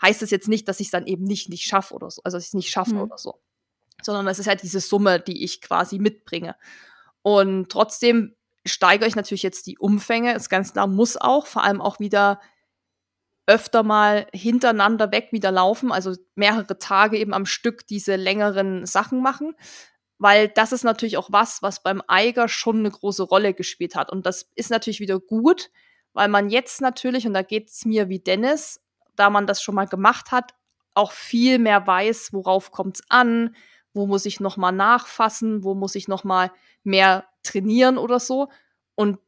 heißt es jetzt nicht, dass ich es dann eben nicht nicht schaffe oder so, also dass ich es nicht schaffe mhm. oder so, sondern es ist halt diese Summe, die ich quasi mitbringe. Und trotzdem steigere ich natürlich jetzt die Umfänge, ist ganz klar, muss auch, vor allem auch wieder öfter mal hintereinander weg wieder laufen, also mehrere Tage eben am Stück diese längeren Sachen machen, weil das ist natürlich auch was, was beim Eiger schon eine große Rolle gespielt hat. Und das ist natürlich wieder gut, weil man jetzt natürlich, und da geht es mir wie Dennis, da man das schon mal gemacht hat, auch viel mehr weiß, worauf kommt es an, wo muss ich noch mal nachfassen, wo muss ich noch mal mehr trainieren oder so. Und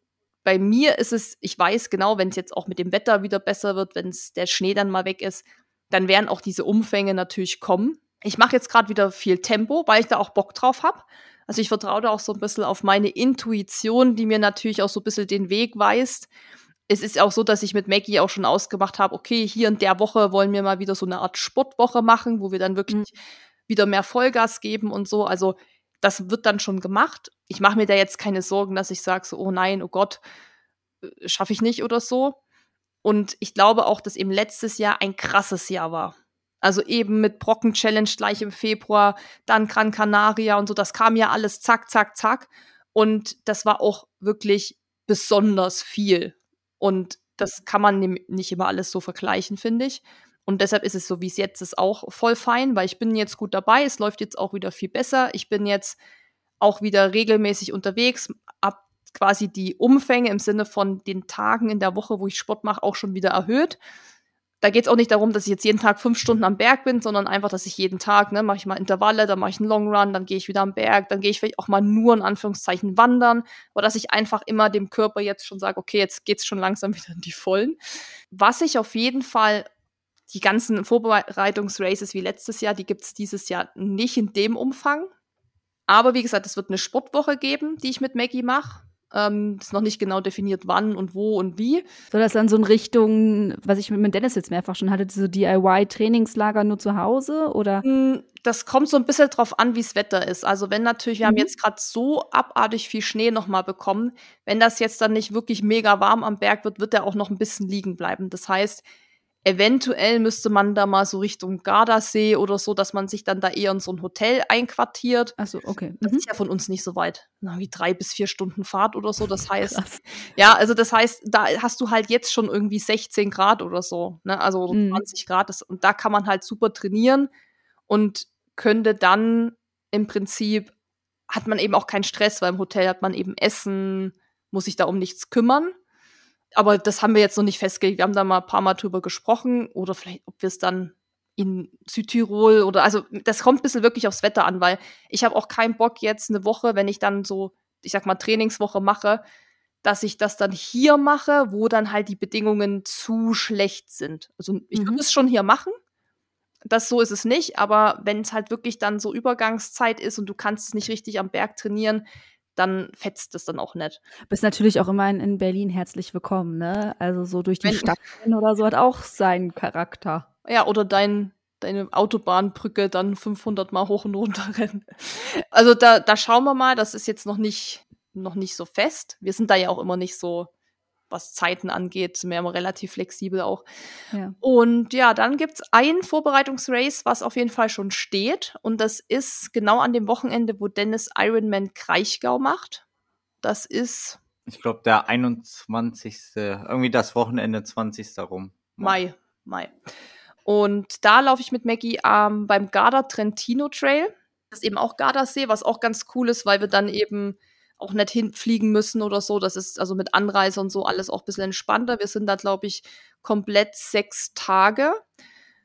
bei mir ist es, ich weiß genau, wenn es jetzt auch mit dem Wetter wieder besser wird, wenn der Schnee dann mal weg ist, dann werden auch diese Umfänge natürlich kommen. Ich mache jetzt gerade wieder viel Tempo, weil ich da auch Bock drauf habe. Also ich vertraue da auch so ein bisschen auf meine Intuition, die mir natürlich auch so ein bisschen den Weg weist. Es ist auch so, dass ich mit Maggie auch schon ausgemacht habe, okay, hier in der Woche wollen wir mal wieder so eine Art Sportwoche machen, wo wir dann wirklich mhm. wieder mehr Vollgas geben und so. Also das wird dann schon gemacht. Ich mache mir da jetzt keine Sorgen, dass ich sage so, oh nein, oh Gott, schaffe ich nicht oder so. Und ich glaube auch, dass eben letztes Jahr ein krasses Jahr war. Also eben mit Brocken Challenge gleich im Februar, dann Gran Canaria und so, das kam ja alles zack, zack, zack. Und das war auch wirklich besonders viel. Und das kann man nicht immer alles so vergleichen, finde ich. Und deshalb ist es so, wie es jetzt ist, auch voll fein, weil ich bin jetzt gut dabei. Es läuft jetzt auch wieder viel besser. Ich bin jetzt auch wieder regelmäßig unterwegs, ab quasi die Umfänge im Sinne von den Tagen in der Woche, wo ich Sport mache, auch schon wieder erhöht da geht es auch nicht darum, dass ich jetzt jeden Tag fünf Stunden am Berg bin, sondern einfach, dass ich jeden Tag, ne, mache ich mal Intervalle, dann mache ich einen Long Run, dann gehe ich wieder am Berg, dann gehe ich vielleicht auch mal nur in Anführungszeichen wandern, aber dass ich einfach immer dem Körper jetzt schon sage, okay, jetzt geht's schon langsam wieder in die Vollen. Was ich auf jeden Fall die ganzen Vorbereitungsraces wie letztes Jahr, die gibt's dieses Jahr nicht in dem Umfang. Aber wie gesagt, es wird eine Sportwoche geben, die ich mit Maggie mache. Ähm, ist noch nicht genau definiert, wann und wo und wie. Soll das dann so in Richtung, was ich mit Dennis jetzt mehrfach schon hatte, so DIY-Trainingslager nur zu Hause oder? Hm, das kommt so ein bisschen drauf an, wie das Wetter ist. Also wenn natürlich, wir mhm. haben jetzt gerade so abartig viel Schnee noch mal bekommen, wenn das jetzt dann nicht wirklich mega warm am Berg wird, wird er auch noch ein bisschen liegen bleiben. Das heißt, Eventuell müsste man da mal so Richtung Gardasee oder so, dass man sich dann da eher in so ein Hotel einquartiert. Achso, okay. Das mhm. ist ja von uns nicht so weit. Na, wie drei bis vier Stunden Fahrt oder so. Das heißt, Krass. ja, also das heißt, da hast du halt jetzt schon irgendwie 16 Grad oder so, ne? Also mhm. 20 Grad. Das, und da kann man halt super trainieren und könnte dann im Prinzip hat man eben auch keinen Stress, weil im Hotel hat man eben Essen, muss sich da um nichts kümmern aber das haben wir jetzt noch nicht festgelegt. Wir haben da mal ein paar Mal drüber gesprochen oder vielleicht, ob wir es dann in Südtirol oder also das kommt ein bisschen wirklich aufs Wetter an, weil ich habe auch keinen Bock jetzt eine Woche, wenn ich dann so, ich sag mal, Trainingswoche mache, dass ich das dann hier mache, wo dann halt die Bedingungen zu schlecht sind. Also ich würde mhm. es schon hier machen. Das so ist es nicht, aber wenn es halt wirklich dann so Übergangszeit ist und du kannst es nicht richtig am Berg trainieren, dann fetzt es dann auch nicht. Bist natürlich auch immer in, in Berlin herzlich willkommen, ne? Also so durch die Wenn, Stadt oder so hat auch seinen Charakter. Ja, oder dein, deine Autobahnbrücke dann 500 Mal hoch und runter rennen. Also da, da schauen wir mal, das ist jetzt noch nicht, noch nicht so fest. Wir sind da ja auch immer nicht so was Zeiten angeht, sind wir immer relativ flexibel auch. Ja. Und ja, dann gibt es ein Vorbereitungsrace, was auf jeden Fall schon steht. Und das ist genau an dem Wochenende, wo Dennis Ironman Kraichgau macht. Das ist. Ich glaube, der 21. Irgendwie das Wochenende 20. rum. Mai. Mai. Und da laufe ich mit Maggie ähm, beim Garda Trentino Trail. Das ist eben auch Gardasee, was auch ganz cool ist, weil wir dann eben auch nicht hinfliegen müssen oder so. Das ist also mit Anreise und so alles auch ein bisschen entspannter. Wir sind da, glaube ich, komplett sechs Tage.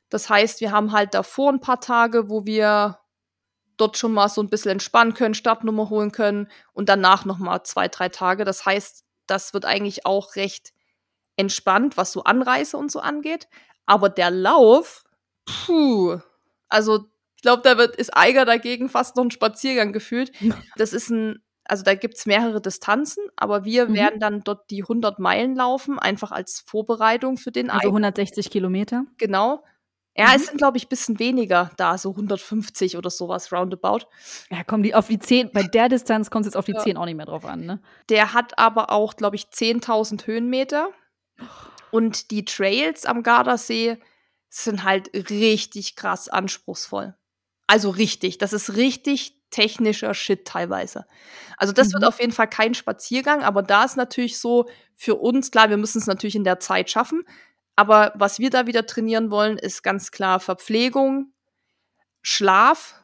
Das heißt, wir haben halt davor ein paar Tage, wo wir dort schon mal so ein bisschen entspannen können, Startnummer holen können und danach noch mal zwei, drei Tage. Das heißt, das wird eigentlich auch recht entspannt, was so Anreise und so angeht. Aber der Lauf, puh, also ich glaube, da wird ist Eiger dagegen fast noch ein Spaziergang gefühlt. Das ist ein also da gibt's mehrere Distanzen, aber wir mhm. werden dann dort die 100 Meilen laufen, einfach als Vorbereitung für den Also 160 Kilometer? Genau. Ja, mhm. es sind, glaube ich, bisschen weniger da, so 150 oder sowas, roundabout. Ja, kommen die auf die 10, bei der Distanz kommt es jetzt auf die ja. 10 auch nicht mehr drauf an, ne? Der hat aber auch, glaube ich, 10.000 Höhenmeter. Und die Trails am Gardasee sind halt richtig krass anspruchsvoll. Also richtig, das ist richtig technischer Shit teilweise. Also das mhm. wird auf jeden Fall kein Spaziergang, aber da ist natürlich so für uns, klar, wir müssen es natürlich in der Zeit schaffen, aber was wir da wieder trainieren wollen, ist ganz klar Verpflegung, Schlaf,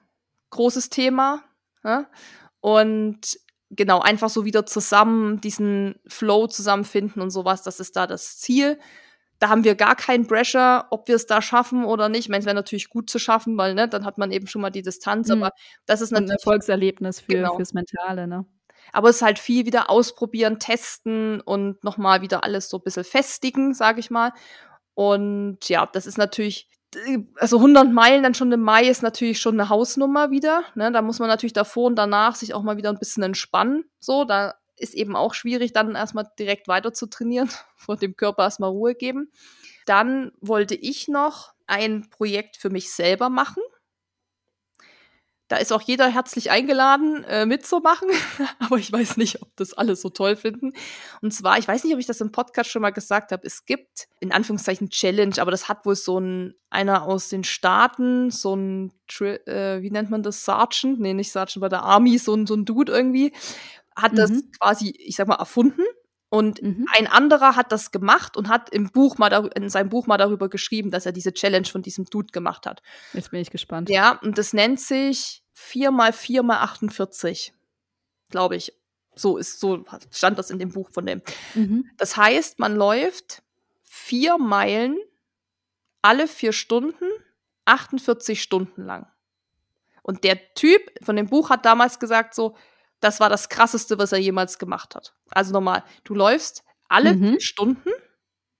großes Thema. Ja? Und genau, einfach so wieder zusammen diesen Flow zusammenfinden und sowas, das ist da das Ziel. Da haben wir gar keinen Pressure, ob wir es da schaffen oder nicht. Ich meine, es wäre natürlich gut zu schaffen, weil ne, dann hat man eben schon mal die Distanz. Mhm. Aber das ist natürlich ein Erfolgserlebnis für, genau. fürs Mentale. Ne? Aber es ist halt viel wieder ausprobieren, testen und nochmal wieder alles so ein bisschen festigen, sage ich mal. Und ja, das ist natürlich, also 100 Meilen dann schon im Mai ist natürlich schon eine Hausnummer wieder. Ne? Da muss man natürlich davor und danach sich auch mal wieder ein bisschen entspannen. So, da ist eben auch schwierig, dann erstmal direkt weiter zu trainieren, vor dem Körper erstmal Ruhe geben. Dann wollte ich noch ein Projekt für mich selber machen. Da ist auch jeder herzlich eingeladen, äh, mitzumachen. Aber ich weiß nicht, ob das alle so toll finden. Und zwar, ich weiß nicht, ob ich das im Podcast schon mal gesagt habe. Es gibt in Anführungszeichen Challenge, aber das hat wohl so ein einer aus den Staaten, so ein, äh, wie nennt man das, Sergeant? Nee, nicht Sergeant, bei der Army, so ein, so ein Dude irgendwie hat mhm. das quasi, ich sag mal, erfunden. Und mhm. ein anderer hat das gemacht und hat im Buch mal in seinem Buch mal darüber geschrieben, dass er diese Challenge von diesem Dude gemacht hat. Jetzt bin ich gespannt. Ja, und das nennt sich 4 mal 4 mal 48, glaube ich. So ist, so stand das in dem Buch von dem. Mhm. Das heißt, man läuft vier Meilen alle vier Stunden, 48 Stunden lang. Und der Typ von dem Buch hat damals gesagt so, das war das krasseste, was er jemals gemacht hat. Also nochmal, du läufst alle mhm. Stunden.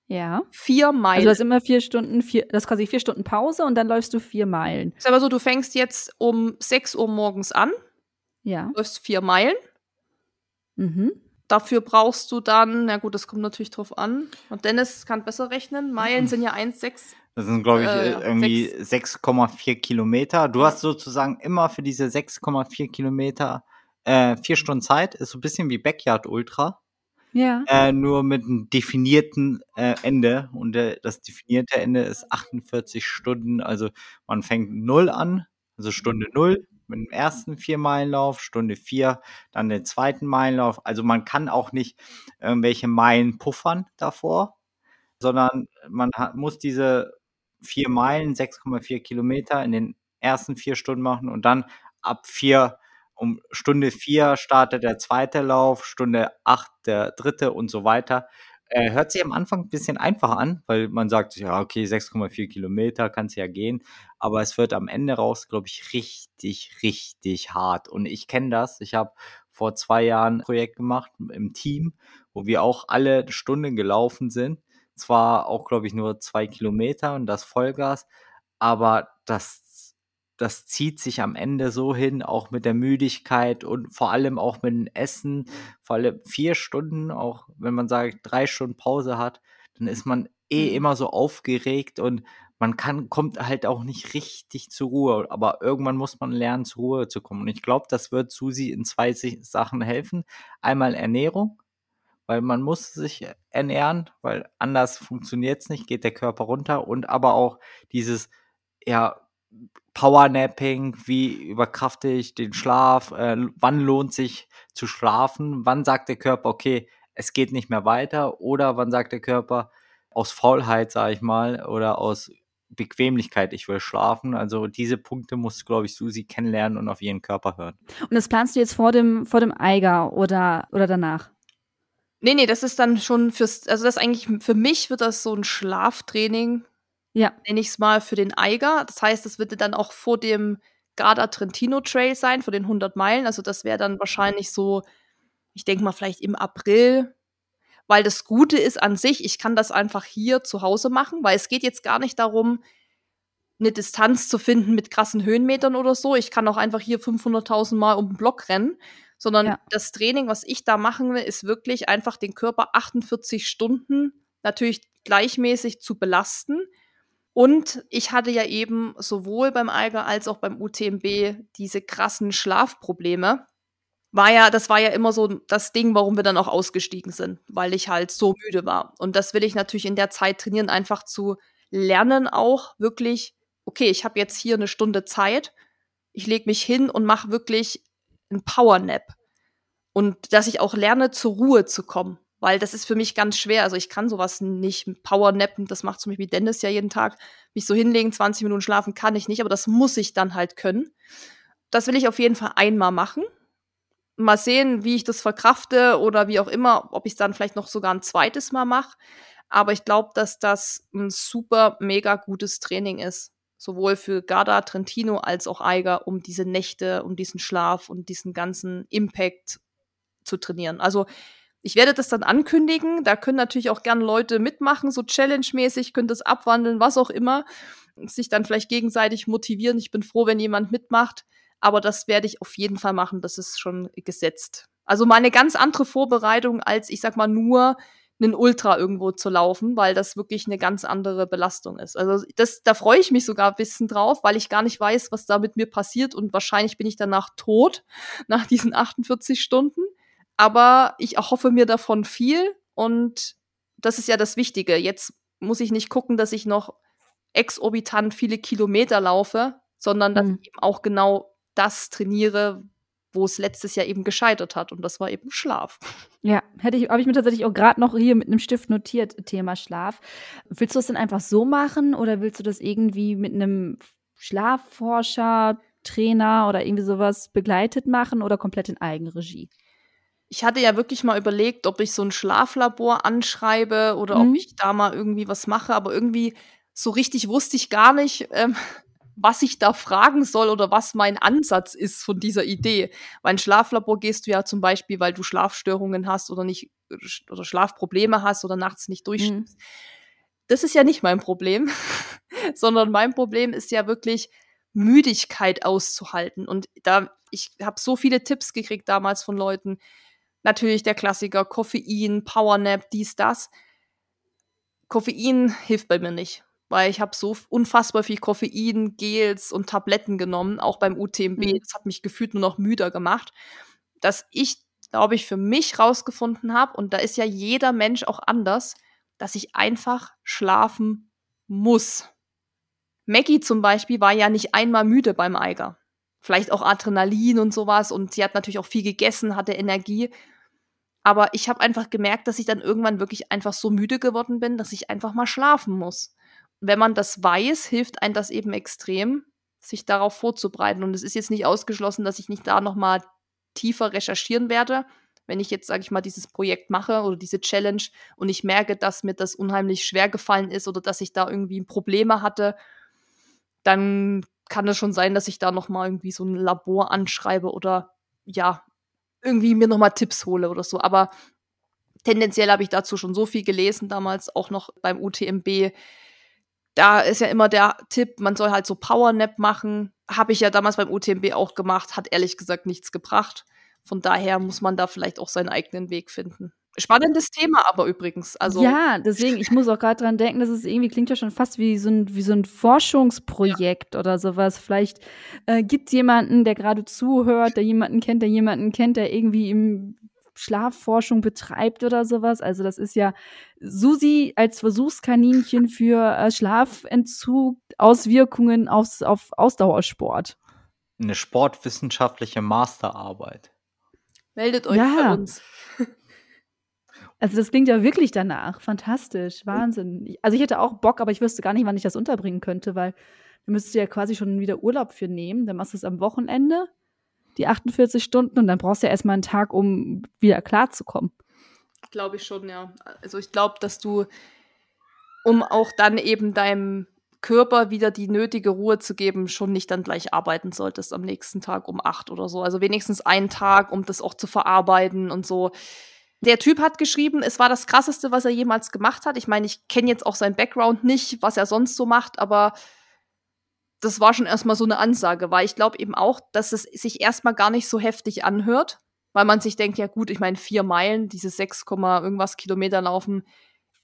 Ja. Vier Meilen. Also du hast immer vier Stunden, vier, das ist quasi vier Stunden Pause und dann läufst du vier Meilen. Ist aber so, du fängst jetzt um 6 Uhr morgens an. Ja. Läufst vier Meilen. Mhm. Dafür brauchst du dann, na gut, das kommt natürlich drauf an. Und Dennis kann besser rechnen. Meilen sind ja 1,6. Das sind, glaube ich, Äh, äh, irgendwie 6,4 Kilometer. Du hast sozusagen immer für diese 6,4 Kilometer äh, vier Stunden Zeit. Ist so ein bisschen wie Backyard Ultra. Ja. Äh, nur mit einem definierten äh, Ende. Und äh, das definierte Ende ist 48 Stunden. Also man fängt null an, also Stunde null mit dem ersten Vier-Meilen-Lauf, Stunde vier, dann den zweiten Meilenlauf. Also man kann auch nicht irgendwelche Meilen puffern davor, sondern man hat, muss diese vier Meilen, 6,4 Kilometer in den ersten vier Stunden machen und dann ab vier um Stunde vier startet der zweite Lauf, Stunde acht der dritte und so weiter. Äh, hört sich am Anfang ein bisschen einfach an, weil man sagt, ja, okay, 6,4 Kilometer kannst ja gehen, aber es wird am Ende raus, glaube ich, richtig, richtig hart. Und ich kenne das. Ich habe vor zwei Jahren ein Projekt gemacht im Team, wo wir auch alle eine Stunde gelaufen sind. Zwar auch, glaube ich, nur zwei Kilometer und das Vollgas, aber das das zieht sich am Ende so hin, auch mit der Müdigkeit und vor allem auch mit dem Essen. Vor allem vier Stunden, auch wenn man sagt, drei Stunden Pause hat, dann ist man eh Mhm. immer so aufgeregt und man kann, kommt halt auch nicht richtig zur Ruhe. Aber irgendwann muss man lernen, zur Ruhe zu kommen. Und ich glaube, das wird Susi in zwei Sachen helfen. Einmal Ernährung, weil man muss sich ernähren, weil anders funktioniert es nicht, geht der Körper runter. Und aber auch dieses, ja, Powernapping, wie überkrafte ich den Schlaf, äh, wann lohnt sich zu schlafen, wann sagt der Körper, okay, es geht nicht mehr weiter oder wann sagt der Körper aus Faulheit, sage ich mal, oder aus Bequemlichkeit, ich will schlafen. Also diese Punkte muss, glaube ich, Susi kennenlernen und auf ihren Körper hören. Und das planst du jetzt vor dem, vor dem Eiger oder, oder danach? Nee, nee, das ist dann schon fürs, also das eigentlich, für mich wird das so ein Schlaftraining, Ja. nenne ich es mal, für den Eiger. Das heißt, es würde dann auch vor dem Garda Trentino Trail sein, vor den 100 Meilen. Also das wäre dann wahrscheinlich so, ich denke mal vielleicht im April, weil das Gute ist an sich, ich kann das einfach hier zu Hause machen, weil es geht jetzt gar nicht darum, eine Distanz zu finden mit krassen Höhenmetern oder so. Ich kann auch einfach hier 500.000 Mal um den Block rennen, sondern Ja. das Training, was ich da machen will, ist wirklich einfach den Körper 48 Stunden natürlich gleichmäßig zu belasten. Und ich hatte ja eben sowohl beim Eiger als auch beim UTMB diese krassen Schlafprobleme. War ja, das war ja immer so das Ding, warum wir dann auch ausgestiegen sind, weil ich halt so müde war. Und das will ich natürlich in der Zeit trainieren, einfach zu lernen auch wirklich, okay, ich habe jetzt hier eine Stunde Zeit, ich lege mich hin und mache wirklich ein Powernap. Und dass ich auch lerne, zur Ruhe zu kommen. Weil das ist für mich ganz schwer. Also ich kann sowas nicht Powernappen, das macht zum Beispiel Dennis ja jeden Tag. Mich so hinlegen, 20 Minuten schlafen kann ich nicht, aber das muss ich dann halt können. Das will ich auf jeden Fall einmal machen. Mal sehen, wie ich das verkrafte oder wie auch immer, ob ich es dann vielleicht noch sogar ein zweites Mal mache. Aber ich glaube, dass das ein super, mega gutes Training ist. Sowohl für Garda, Trentino als auch Eiger, um diese Nächte, um diesen Schlaf und diesen ganzen Impact zu trainieren. Also ich werde das dann ankündigen. Da können natürlich auch gerne Leute mitmachen, so challenge-mäßig, können das abwandeln, was auch immer. Sich dann vielleicht gegenseitig motivieren. Ich bin froh, wenn jemand mitmacht. Aber das werde ich auf jeden Fall machen. Das ist schon gesetzt. Also mal eine ganz andere Vorbereitung, als ich sag mal nur einen Ultra irgendwo zu laufen, weil das wirklich eine ganz andere Belastung ist. Also das, da freue ich mich sogar ein bisschen drauf, weil ich gar nicht weiß, was da mit mir passiert und wahrscheinlich bin ich danach tot nach diesen 48 Stunden. Aber ich erhoffe mir davon viel und das ist ja das Wichtige. Jetzt muss ich nicht gucken, dass ich noch exorbitant viele Kilometer laufe, sondern dass Mhm. ich eben auch genau das trainiere, wo es letztes Jahr eben gescheitert hat. Und das war eben Schlaf. Ja, hätte ich, habe ich mir tatsächlich auch gerade noch hier mit einem Stift notiert, Thema Schlaf. Willst du das denn einfach so machen oder willst du das irgendwie mit einem Schlafforscher, Trainer oder irgendwie sowas begleitet machen oder komplett in Eigenregie? Ich hatte ja wirklich mal überlegt, ob ich so ein Schlaflabor anschreibe oder Mhm. ob ich da mal irgendwie was mache, aber irgendwie so richtig wusste ich gar nicht, ähm, was ich da fragen soll oder was mein Ansatz ist von dieser Idee. Weil ein Schlaflabor gehst du ja zum Beispiel, weil du Schlafstörungen hast oder nicht oder Schlafprobleme hast oder nachts nicht durchschläfst. Das ist ja nicht mein Problem, sondern mein Problem ist ja wirklich Müdigkeit auszuhalten. Und da ich habe so viele Tipps gekriegt damals von Leuten, natürlich der Klassiker, Koffein, Powernap, dies, das. Koffein hilft bei mir nicht, weil ich habe so unfassbar viel Koffein, Gels und Tabletten genommen, auch beim UTMB. Mhm. Das hat mich gefühlt nur noch müder gemacht, dass ich, glaube ich, für mich rausgefunden habe, und da ist ja jeder Mensch auch anders, dass ich einfach schlafen muss. Maggie zum Beispiel war ja nicht einmal müde beim Eiger. Vielleicht auch Adrenalin und sowas. Und sie hat natürlich auch viel gegessen, hatte Energie. Aber ich habe einfach gemerkt, dass ich dann irgendwann wirklich einfach so müde geworden bin, dass ich einfach mal schlafen muss. Wenn man das weiß, hilft einem das eben extrem, sich darauf vorzubereiten. Und es ist jetzt nicht ausgeschlossen, dass ich nicht da noch mal tiefer recherchieren werde, wenn ich jetzt, sage ich mal, dieses Projekt mache oder diese Challenge und ich merke, dass mir das unheimlich schwer gefallen ist oder dass ich da irgendwie Probleme hatte, dann kann es schon sein, dass ich da noch mal irgendwie so ein Labor anschreibe oder ja, irgendwie mir nochmal Tipps hole oder so. Aber tendenziell habe ich dazu schon so viel gelesen, damals auch noch beim UTMB. Da ist ja immer der Tipp, man soll halt so Powernap machen. Habe ich ja damals beim UTMB auch gemacht, hat ehrlich gesagt nichts gebracht. Von daher muss man da vielleicht auch seinen eigenen Weg finden. Spannendes Thema aber übrigens. Also ja, deswegen, ich muss auch gerade dran denken, dass es irgendwie klingt ja schon fast wie so ein, wie so ein Forschungsprojekt ja. oder sowas. Vielleicht äh, gibt es jemanden, der gerade zuhört, der jemanden kennt, der jemanden kennt, der irgendwie im Schlafforschung betreibt oder sowas. Also das ist ja Susi als Versuchskaninchen für äh, Schlafentzug, Auswirkungen aufs, auf Ausdauersport. Eine sportwissenschaftliche Masterarbeit. Meldet euch ja. bei uns. Also das klingt ja wirklich danach. Fantastisch. Wahnsinn. Also ich hätte auch Bock, aber ich wüsste gar nicht, wann ich das unterbringen könnte, weil da müsstest du ja quasi schon wieder Urlaub für nehmen. Dann machst du es am Wochenende, die 48 Stunden, und dann brauchst du ja erstmal einen Tag, um wieder klarzukommen. Glaube ich schon, ja. Also ich glaube, dass du, um auch dann eben deinem Körper wieder die nötige Ruhe zu geben, schon nicht dann gleich arbeiten solltest am nächsten Tag um acht oder so. Also wenigstens einen Tag, um das auch zu verarbeiten und so. Der Typ hat geschrieben, es war das krasseste, was er jemals gemacht hat. Ich meine, ich kenne jetzt auch sein Background nicht, was er sonst so macht, aber das war schon erstmal so eine Ansage, weil ich glaube eben auch, dass es sich erstmal gar nicht so heftig anhört, weil man sich denkt, ja gut, ich meine, vier Meilen, diese 6, irgendwas Kilometer laufen,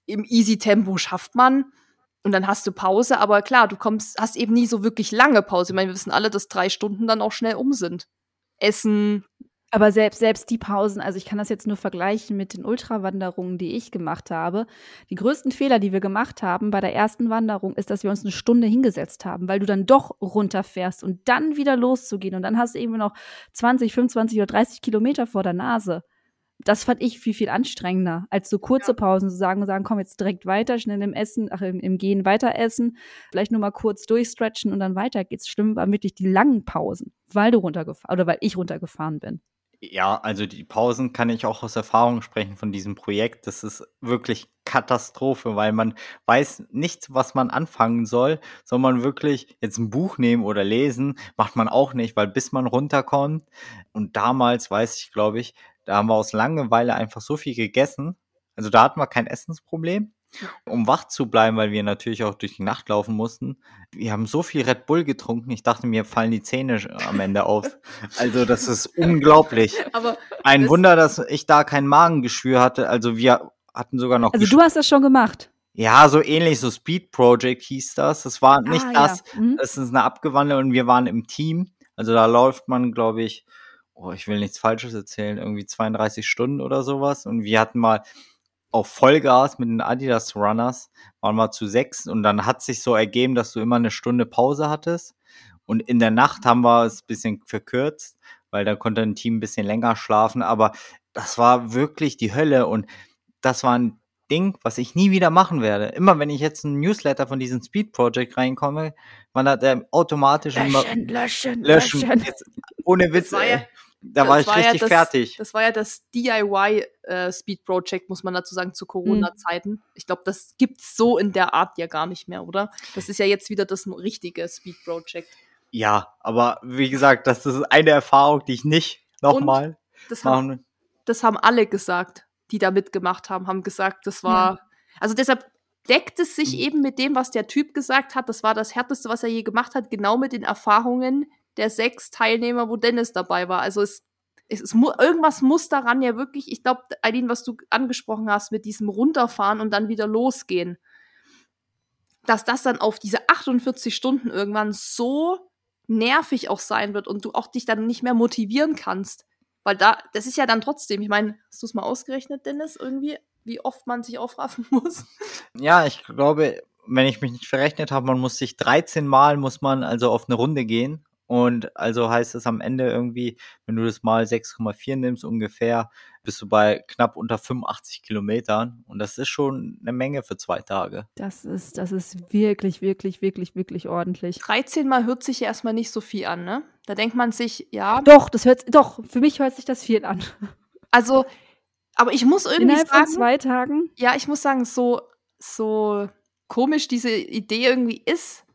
im Easy-Tempo schafft man. Und dann hast du Pause, aber klar, du kommst, hast eben nie so wirklich lange Pause. Ich meine, wir wissen alle, dass drei Stunden dann auch schnell um sind. Essen, aber selbst, selbst die Pausen, also ich kann das jetzt nur vergleichen mit den Ultrawanderungen, die ich gemacht habe. Die größten Fehler, die wir gemacht haben bei der ersten Wanderung, ist, dass wir uns eine Stunde hingesetzt haben, weil du dann doch runterfährst und dann wieder loszugehen und dann hast du irgendwie noch 20, 25 oder 30 Kilometer vor der Nase. Das fand ich viel, viel anstrengender, als so kurze Pausen zu sagen und sagen, komm jetzt direkt weiter, schnell im Essen, ach, im, im Gehen weiter essen, vielleicht nur mal kurz durchstretchen und dann weiter geht's. Schlimm war wirklich die langen Pausen, weil du runtergefahren, oder weil ich runtergefahren bin. Ja, also die Pausen kann ich auch aus Erfahrung sprechen von diesem Projekt. Das ist wirklich Katastrophe, weil man weiß nicht, was man anfangen soll. Soll man wirklich jetzt ein Buch nehmen oder lesen? Macht man auch nicht, weil bis man runterkommt. Und damals weiß ich, glaube ich, da haben wir aus Langeweile einfach so viel gegessen. Also da hatten wir kein Essensproblem um wach zu bleiben, weil wir natürlich auch durch die Nacht laufen mussten. Wir haben so viel Red Bull getrunken, ich dachte, mir fallen die Zähne am Ende auf. Also das ist unglaublich. Aber Ein das Wunder, dass ich da kein Magengeschwür hatte. Also wir hatten sogar noch. Also du hast das schon gemacht. Ja, so ähnlich, so Speed Project hieß das. Das war nicht ah, das, ja. mhm. das ist eine Abgewandelt und wir waren im Team. Also da läuft man, glaube ich, oh, ich will nichts Falsches erzählen, irgendwie 32 Stunden oder sowas. Und wir hatten mal auf Vollgas mit den Adidas Runners, waren wir zu sechs und dann hat sich so ergeben, dass du immer eine Stunde Pause hattest. Und in der Nacht haben wir es ein bisschen verkürzt, weil da konnte ein Team ein bisschen länger schlafen. Aber das war wirklich die Hölle und das war ein Ding, was ich nie wieder machen werde. Immer wenn ich jetzt ein Newsletter von diesem Speed Project reinkomme, man hat der automatisch löschen, immer löschen, löschen. löschen. Jetzt, ohne Witz. Ja, da war ich war richtig ja das, fertig. Das war ja das DIY äh, muss man dazu sagen, zu Corona-Zeiten. Ich glaube, das gibt's so in der Art ja gar nicht mehr, oder? Das ist ja jetzt wieder das richtige Speed Project. Ja, aber wie gesagt, das ist eine Erfahrung, die ich nicht nochmal das machen haben, Das haben alle gesagt, die da mitgemacht haben, haben gesagt, das war. Ja. Also deshalb deckt es sich mhm. eben mit dem, was der Typ gesagt hat. Das war das Härteste, was er je gemacht hat, genau mit den Erfahrungen, der sechs Teilnehmer, wo Dennis dabei war. Also es es ist, irgendwas muss daran ja wirklich, ich glaube, Eileen, was du angesprochen hast, mit diesem Runterfahren und dann wieder losgehen, dass das dann auf diese 48 Stunden irgendwann so nervig auch sein wird und du auch dich dann nicht mehr motivieren kannst. Weil da, das ist ja dann trotzdem, ich meine, hast du es mal ausgerechnet, Dennis, irgendwie, wie oft man sich aufraffen muss? Ja, ich glaube, wenn ich mich nicht verrechnet habe, man muss sich 13 Mal muss man also auf eine Runde gehen und also heißt es am Ende irgendwie, wenn du das mal 6,4 nimmst ungefähr, bist du bei knapp unter 85 Kilometern. Und das ist schon eine Menge für zwei Tage. Das ist, das ist wirklich, wirklich, wirklich, wirklich ordentlich. 13 Mal hört sich ja erstmal nicht so viel an, ne? Da denkt man sich, ja. Doch, das hört, doch, für mich hört sich das viel an. Also, aber ich muss irgendwie Innerhalb sagen. von zwei Tagen? Ja, ich muss sagen, so, so komisch diese Idee irgendwie ist,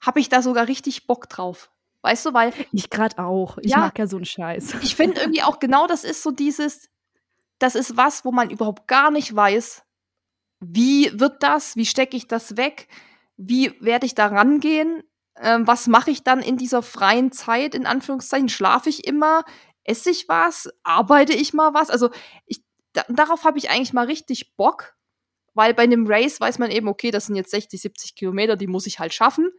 habe ich da sogar richtig Bock drauf. Weißt du, weil. Ich gerade auch. Ich Ja. mag ja so einen Scheiß. Ich finde irgendwie auch genau das ist so dieses, das ist was, wo man überhaupt gar nicht weiß, wie wird das, wie stecke ich das weg, wie werde ich da rangehen, ähm, was mache ich dann in dieser freien Zeit, in Anführungszeichen, schlafe ich immer, esse ich was, arbeite ich mal was, also ich, da, darauf habe ich eigentlich mal richtig Bock, weil bei einem Race weiß man eben, okay, das sind jetzt 60, 70 Kilometer, die muss ich halt schaffen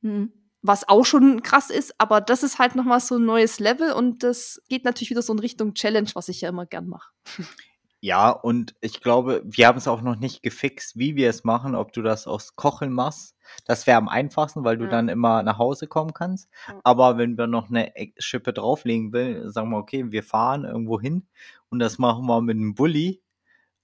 Mhm. Was auch schon krass ist, aber das ist halt nochmal so ein neues Level und das geht natürlich wieder so in Richtung Challenge, was ich ja immer gern mache. Ja, und ich glaube, wir haben es auch noch nicht gefixt, wie wir es machen, ob du das aus Kocheln machst. Das wäre am einfachsten, weil du Ja. dann immer nach Hause kommen kannst. Ja. Aber wenn wir noch eine Schippe drauflegen will, sagen wir, okay, wir fahren irgendwo hin und das machen wir mit einem Bulli.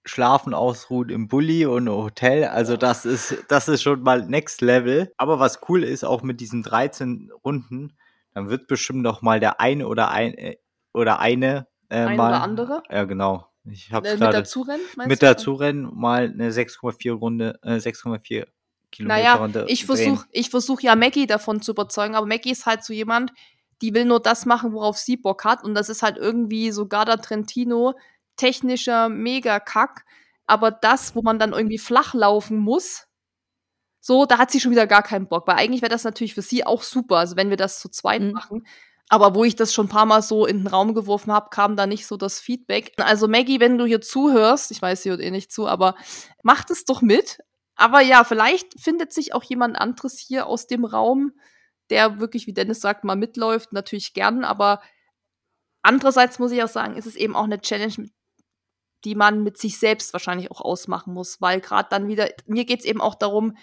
Schlafen ausruhen im Bulli und Hotel. Also das ist, das ist schon mal Next Level. Aber was cool ist, auch mit diesen 13 Runden, dann wird bestimmt noch mal der eine oder ein, äh, oder eine äh, Ein mal, oder andere? Ja, genau. Ich habe Äh, mit dazu rennen, meinst mit du? dazu rennen mal eine 6,4 Runde, äh, 6,4 Kilometer Naja, Runde ich drehen. versuche ich versuch ja Maggie davon zu überzeugen, aber Maggie ist halt so jemand, die will nur das machen, worauf sie Bock hat. Und das ist halt irgendwie so Garda Trentino, technischer Mega-Kack. Aber das, wo man dann irgendwie flach laufen muss, so, da hat sie schon wieder gar keinen Bock. Weil eigentlich wäre das natürlich für sie auch super, also wenn wir das zu zweit Mhm. machen. Aber wo ich das schon ein paar Mal so in den Raum geworfen habe, kam da nicht so das Feedback. Also Maggie, wenn du hier zuhörst, ich weiß, sie hört eh nicht zu, aber macht es doch mit. Aber ja, vielleicht findet sich auch jemand anderes hier aus dem Raum, der wirklich, wie Dennis sagt, mal mitläuft, natürlich gern. Aber andererseits muss ich auch sagen, ist es eben auch eine Challenge, die man mit sich selbst wahrscheinlich auch ausmachen muss, weil gerade dann wieder, mir geht es eben auch darum,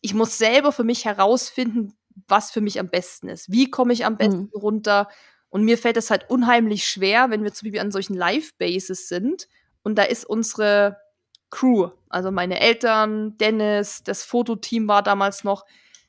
ich muss selber für mich herausfinden, was für mich am besten ist. Wie komme ich am besten runter? Und mir fällt es halt unheimlich schwer, wenn wir zum Beispiel an solchen Live-Bases sind und da ist unsere Crew, also meine Eltern, Dennis, das Fototeam war damals noch.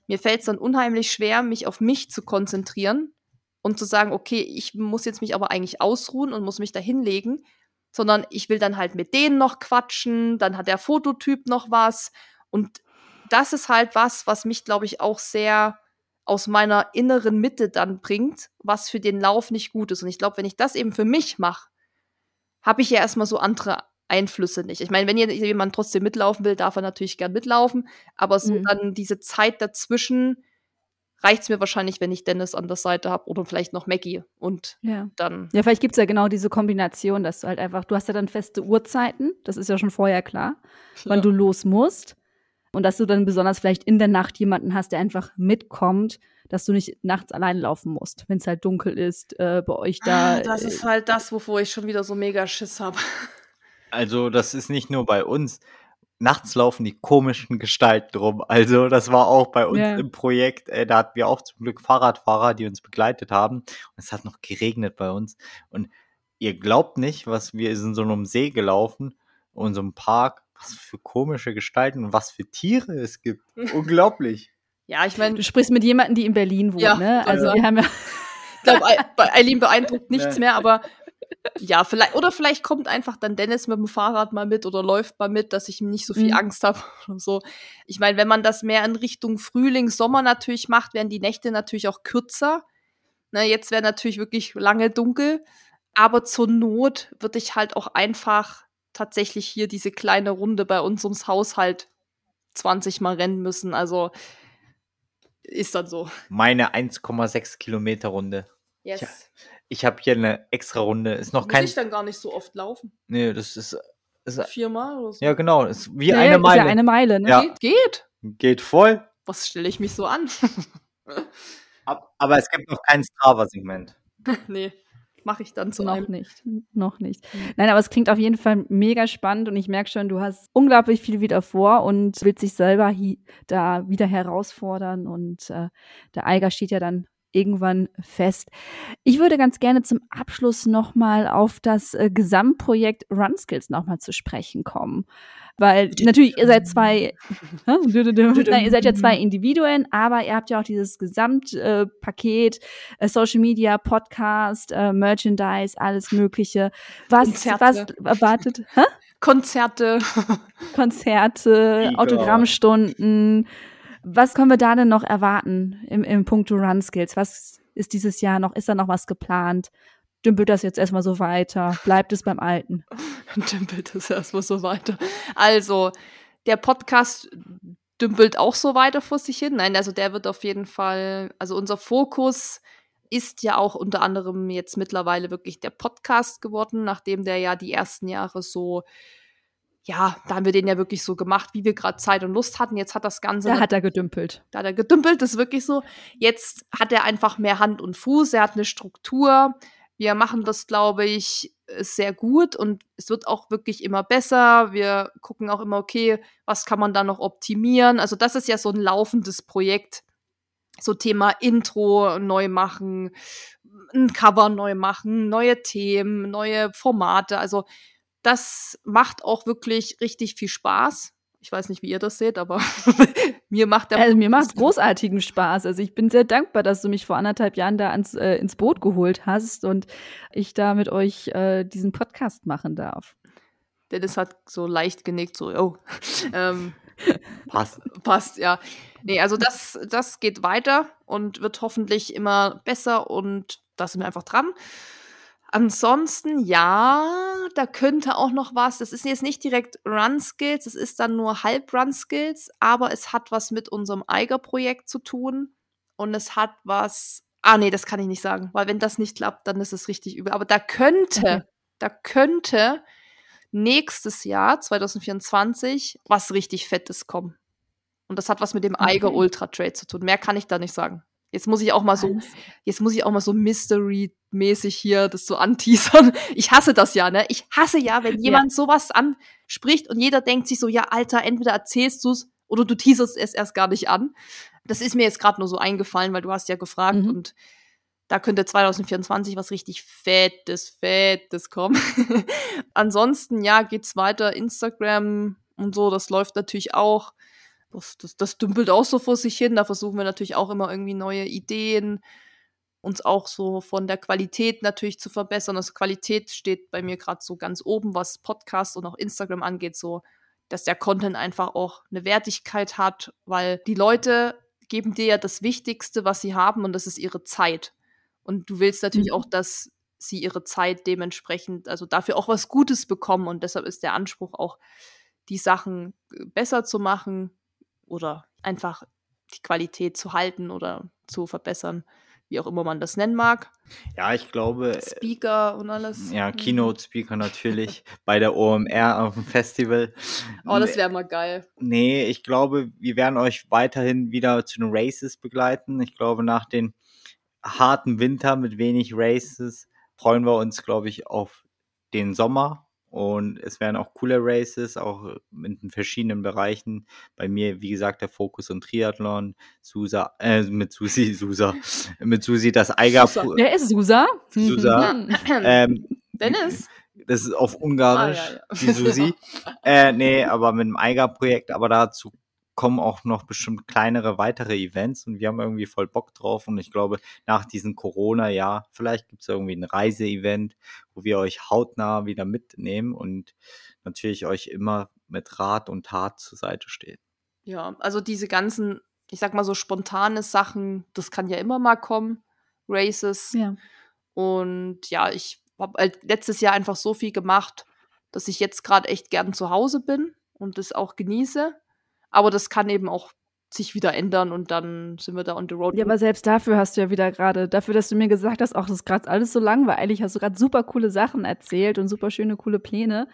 Mir fällt es dann unheimlich schwer, mich auf mich zu konzentrieren und zu sagen, okay, ich muss jetzt mich aber eigentlich ausruhen und muss mich da hinlegen, sondern ich will dann halt mit denen noch quatschen, dann hat der Fototyp noch was und das ist halt was, was mich, glaube ich, auch sehr aus meiner inneren Mitte dann bringt, was für den Lauf nicht gut ist. Und ich glaube, wenn ich das eben für mich mache, habe ich ja erstmal so andere Einflüsse nicht. Ich meine, wenn jemand trotzdem mitlaufen will, darf er natürlich gern mitlaufen, aber so Mhm. dann diese Zeit dazwischen reicht es mir wahrscheinlich, wenn ich Dennis an der Seite habe oder vielleicht noch Maggie und Ja. dann Ja, vielleicht gibt es ja genau diese Kombination, dass du halt einfach, du hast ja dann feste Uhrzeiten, das ist ja schon vorher klar, wann du los musst. Und dass du dann besonders vielleicht in der Nacht jemanden hast, der einfach mitkommt, dass du nicht nachts allein laufen musst, wenn es halt dunkel ist, äh, bei euch da. Ah, das ist halt das, wovor ich schon wieder so mega Schiss habe. Also das ist nicht nur bei uns. Nachts laufen die komischen Gestalten rum. Also das war auch bei uns Ja. im Projekt. Äh, da hatten wir auch zum Glück Fahrradfahrer, die uns begleitet haben. Und es hat noch geregnet bei uns. Und ihr glaubt nicht, was wir sind so einem See gelaufen und so einem Park. Was für komische Gestalten und was für Tiere es gibt. Unglaublich. Ja, ich meine, du sprichst mit jemandem, die in Berlin wohnt, Ja, ne? Also ja. wir haben ja. ich glaube, bei Eileen beeindruckt nichts mehr, aber ja, vielleicht, oder vielleicht kommt einfach dann Dennis mit dem Fahrrad mal mit oder läuft mal mit, dass ich ihm nicht so viel Mhm. Angst habe und so. Ich meine, wenn man das mehr in Richtung Frühling, Sommer natürlich macht, werden die Nächte natürlich auch kürzer. Ne, jetzt wäre natürlich wirklich lange dunkel, aber zur Not würde ich halt auch einfach tatsächlich hier diese kleine Runde bei uns ums Haus halt 20 Mal rennen müssen. Also ist dann so. Meine 1,6 Kilometer Runde. Yes. Ja. Ich habe hier eine extra Runde. Ist noch Muss kein. ich dann gar nicht so oft laufen? Nee, das ist. ist Viermal oder so? ja, genau. Ist wie Ja, eine ja, Meile. Ist ja eine Meile, ne? Ja. Geht, geht. Voll. Was stelle ich mich so an? Ab- Aber es gibt noch kein Strava-Segment. nee, mache ich dann zu Noch einem. nicht, noch nicht. Nein, aber es klingt auf jeden Fall mega spannend und ich merke schon, du hast unglaublich viel wieder vor und willst dich selber da wieder herausfordern und äh, der Eiger steht ja dann irgendwann fest. Ich würde ganz gerne zum Abschluss nochmal auf das äh, Gesamtprojekt Run Skills nochmal zu sprechen kommen. Weil natürlich, ihr seid zwei? Nein, ihr seid ja zwei Individuen, aber ihr habt ja auch dieses Gesamtpaket, äh, äh, Social Media, Podcast, äh, Merchandise, alles Mögliche. Was, Konzerte. was erwartet? Hä? Konzerte. Konzerte. Autogrammstunden. Was können wir da denn noch erwarten im, im Punkto Run Skills? Was ist dieses Jahr noch? Ist da noch was geplant? Dümpelt das jetzt erstmal so weiter? Bleibt es beim Alten? dümpelt es erstmal so weiter. Also, der Podcast dümpelt auch so weiter vor sich hin. Nein, also der wird auf jeden Fall, also unser Fokus ist ja auch unter anderem jetzt mittlerweile wirklich der Podcast geworden, nachdem der ja die ersten Jahre so, ja, da haben wir den ja wirklich so gemacht, wie wir gerade Zeit und Lust hatten. Jetzt hat das Ganze Da hat er gedümpelt. da hat er gedümpelt, das ist wirklich so. Jetzt hat er einfach mehr Hand und Fuß, er hat eine Struktur. Wir machen das, glaube ich, äh, sehr gut und es wird auch wirklich immer besser. Wir gucken auch immer, okay, was kann man da noch optimieren? Also das ist ja so ein laufendes Projekt. So Thema Intro neu machen, ein Cover neu machen, neue Themen, neue Formate. Also das macht auch wirklich richtig viel Spaß. Ich weiß nicht, wie ihr das seht, aber mir macht der Also mir macht es großartigen Spaß. Also ich bin sehr dankbar, dass du mich vor anderthalb Jahren da ans, äh, ins Boot geholt hast und ich da mit euch äh, diesen Podcast machen darf. Dennis hat so leicht genickt, so, oh. ähm, Passt. passt, ja. Nee, also das, das geht weiter und wird hoffentlich immer besser und da sind wir einfach dran. Ansonsten, ja, da könnte auch noch was. Das ist jetzt nicht direkt Run Skills, es ist dann nur halb Run Skills, aber es hat was mit unserem Eiger-Projekt zu tun und es hat was. Ah, nee, das kann ich nicht sagen, weil wenn das nicht klappt, dann ist es richtig übel. Aber da könnte, Okay. da könnte nächstes Jahr, 2024, was richtig Fettes kommen. Und das hat was mit dem Eiger. Ultra Trade zu tun. Mehr kann ich da nicht sagen. Jetzt muss ich auch mal so, jetzt muss ich auch mal so Mystery-mäßig hier das so anteasern. Ich hasse das ja, ne? Ich hasse ja, wenn jemand sowas anspricht und jeder denkt sich so, ja, Alter, entweder erzählst du's oder du teaserst es erst gar nicht an. Das ist mir jetzt gerade nur so eingefallen, weil du hast ja gefragt Mhm. und da könnte 2024 was richtig Fettes, Fettes kommen. Ansonsten, ja, geht's weiter. Instagram und so, das läuft natürlich auch. Das, das, das dümpelt auch so vor sich hin. Da versuchen wir natürlich auch immer irgendwie neue Ideen, uns auch so von der Qualität natürlich zu verbessern. Also Qualität steht bei mir gerade so ganz oben, was Podcast und auch Instagram angeht, so, dass der Content einfach auch eine Wertigkeit hat, weil die Leute geben dir ja das Wichtigste, was sie haben, und das ist ihre Zeit. Und du willst natürlich Mhm. auch, dass sie ihre Zeit dementsprechend, also dafür auch was Gutes bekommen. Und deshalb ist der Anspruch auch, die Sachen äh, besser zu machen oder einfach die Qualität zu halten oder zu verbessern, wie auch immer man das nennen mag. Ja, ich glaube, Speaker und alles. ja, Mhm. Keynote-Speaker natürlich bei der OMR auf dem Festival. Oh, das wäre mal geil. Nee, ich glaube, wir werden euch weiterhin wieder zu den Races begleiten. Ich glaube, nach den harten Winter mit wenig Races freuen wir uns, glaube ich, auf den Sommer. Und es werden auch coole Races, auch in den verschiedenen Bereichen. Bei mir, wie gesagt, der Fokus und Triathlon. Susa, äh, mit Susi, Susa, mit Susi das Eiger. Wer ist Susa? Susa. Mhm. Ähm, Dennis? das ist auf Ungarisch, Ah, ja, ja. die Susi. äh, nee, aber mit dem Eiger-Projekt, aber dazu kommen auch noch bestimmt kleinere weitere Events und wir haben irgendwie voll Bock drauf und ich glaube, nach diesem Corona-Jahr, vielleicht gibt es irgendwie ein Reiseevent, wo wir euch hautnah wieder mitnehmen und natürlich euch immer mit Rat und Tat zur Seite stehen. Ja, also diese ganzen, ich sag mal so spontane Sachen, das kann ja immer mal kommen. Races. Ja. Und ja, ich habe halt letztes Jahr einfach so viel gemacht, dass ich jetzt gerade echt gern zu Hause bin und das auch genieße. Aber das kann eben auch sich wieder ändern und dann sind wir da on the road. Ja, aber selbst dafür hast du ja wieder gerade, dafür, dass du mir gesagt hast, auch das ist gerade alles so langweilig, hast du gerade super coole Sachen erzählt und super schöne, coole Pläne.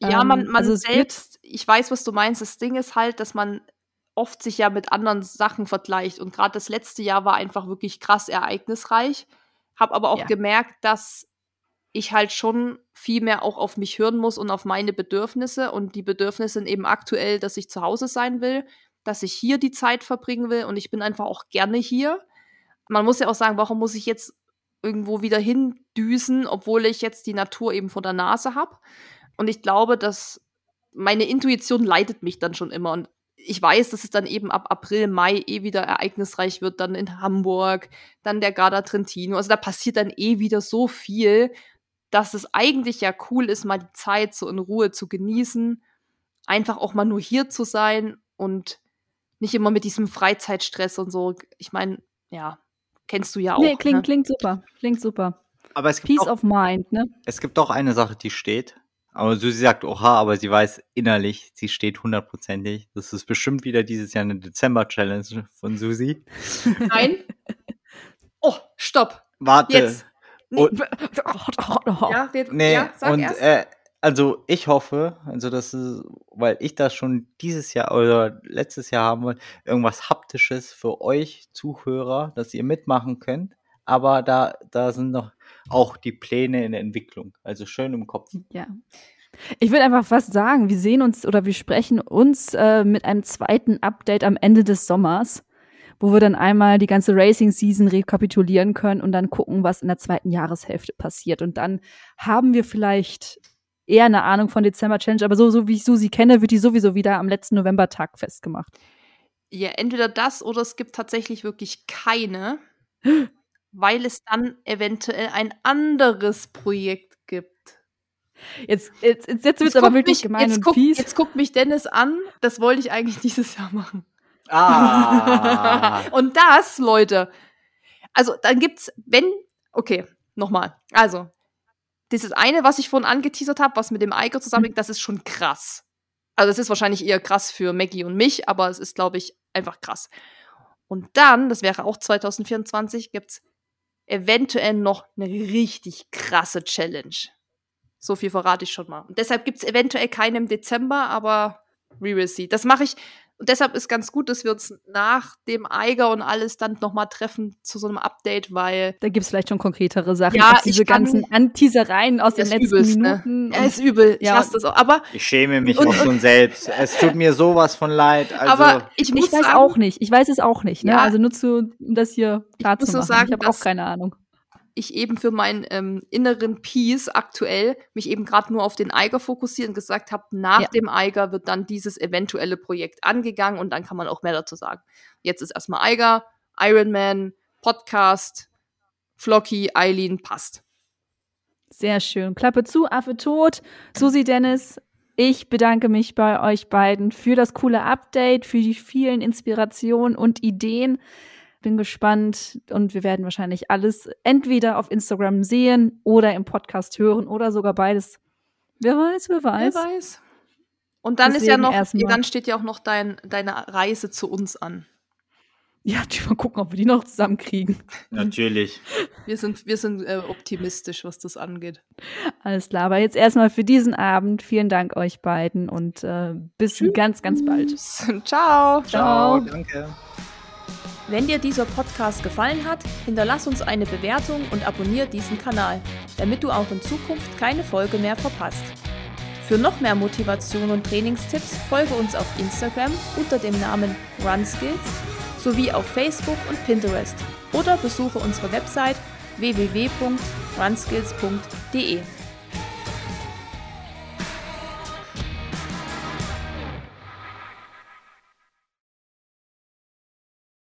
Ja, man, Ähm, man also selbst, ich weiß, was du meinst. Das Ding ist halt, dass man oft sich ja mit anderen Sachen vergleicht. Und gerade das letzte Jahr war einfach wirklich krass ereignisreich. Hab aber auch Ja. gemerkt, dass ich halt schon viel mehr auch auf mich hören muss und auf meine Bedürfnisse. Und die Bedürfnisse sind eben aktuell, dass ich zu Hause sein will, dass ich hier die Zeit verbringen will. Und ich bin einfach auch gerne hier. Man muss ja auch sagen, warum muss ich jetzt irgendwo wieder hindüsen, obwohl ich jetzt die Natur eben vor der Nase habe. Und ich glaube, dass meine Intuition leitet mich dann schon immer. Und ich weiß, dass es dann eben ab April, Mai eh wieder ereignisreich wird, dann in Hamburg, dann der Garda Trentino. Also da passiert dann eh wieder so viel, dass es eigentlich ja cool ist, mal die Zeit so in Ruhe zu genießen, einfach auch mal nur hier zu sein und nicht immer mit diesem Freizeitstress und so. Ich meine, ja, kennst du ja auch. nee, klingt, ne? klingt super, klingt super. Aber es gibt, Peace auch, of mind, ne? es gibt auch eine Sache, die steht. Aber Susi sagt, oha, aber sie weiß innerlich, sie steht hundertprozentig. Das ist bestimmt wieder dieses Jahr eine Dezember-Challenge von Susi. Nein. Oh, stopp. Warte. Jetzt. Und- Ja, red, Nee, ja sag und erst. äh, also ich hoffe, also das ist, weil ich das schon dieses Jahr oder letztes Jahr haben wollte, irgendwas Haptisches für euch Zuhörer, dass ihr mitmachen könnt. Aber da, da sind noch auch die Pläne in der Entwicklung. Also schön im Kopf. Ja. Ich würde einfach fast sagen, wir sehen uns oder wir sprechen uns äh, mit einem zweiten Update am Ende des Sommers, wo wir dann einmal die ganze Racing-Season rekapitulieren können und dann gucken, was in der zweiten Jahreshälfte passiert. Und dann haben wir vielleicht eher eine Ahnung von Dezember Challenge, aber so, so wie ich Susi kenne, wird die sowieso wieder am letzten Novembertag festgemacht. Ja, entweder das oder es gibt tatsächlich wirklich keine, weil es dann eventuell ein anderes Projekt gibt. Jetzt, jetzt, jetzt, jetzt wird es aber wirklich mich, gemein jetzt, und guckt, fies. jetzt guckt mich Dennis an, das wollte ich eigentlich dieses Jahr machen. Ah. Und das, Leute, also dann gibt's, wenn, okay, nochmal, also, dieses eine, was ich vorhin angeteasert habe, was mit dem Eiger zusammenhängt, das ist schon krass. Also es ist wahrscheinlich eher krass für Maggie und mich, aber es ist, glaube ich, einfach krass. Und dann, das wäre auch 2024, gibt's eventuell noch eine richtig krasse Challenge. So viel verrate ich schon mal. Und deshalb gibt's eventuell keine im Dezember, aber we will see. Das mache ich, und deshalb ist ganz gut, dass wir uns nach dem Eiger und alles dann nochmal treffen zu so einem Update, weil Da gibt es vielleicht schon konkretere Sachen Ja, als diese ich ganzen Anteasereien aus den letzten übelst, ne? Minuten. er ist übel. Ich Ja. hasse das auch. Aber, Ich schäme mich Und- auch schon selbst. Es tut mir sowas von leid. Also, aber ich muss Ich weiß sagen, auch nicht. Ich weiß es auch nicht. Ne? Ja. Also nur zu, um das hier klar zu machen. sagen, ich habe auch keine Ahnung. Ich eben für meinen ähm, inneren Peace aktuell mich eben gerade nur auf den Eiger fokussiert und gesagt habe, nach Ja. dem Eiger wird dann dieses eventuelle Projekt angegangen und dann kann man auch mehr dazu sagen. Jetzt ist erstmal Eiger, Ironman, Podcast, Flocky, Eileen, passt. Sehr schön. Klappe zu, Affe tot. Susi Dennis, ich bedanke mich bei euch beiden für das coole Update, für die vielen Inspirationen und Ideen. Bin gespannt und wir werden wahrscheinlich alles entweder auf Instagram sehen oder im Podcast hören oder sogar beides. Wer weiß, wer weiß. Wer weiß. Und dann ist ja Deswegen noch, erstmal- dann steht ja auch noch dein, deine Reise zu uns an. Ja, die mal gucken, ob wir die noch zusammenkriegen. natürlich. Wir sind, wir sind äh, optimistisch, was das angeht. Alles klar, aber jetzt erstmal für diesen Abend. Vielen Dank euch beiden und äh, bis ganz, ganz bald. Ciao. Ciao, danke. Wenn dir dieser Podcast gefallen hat, hinterlass uns eine Bewertung und abonniere diesen Kanal, damit du auch in Zukunft keine Folge mehr verpasst. Für noch mehr Motivation und Trainingstipps folge uns auf Instagram unter dem Namen RunSkills sowie auf Facebook und Pinterest oder besuche unsere Website www.runskills.de.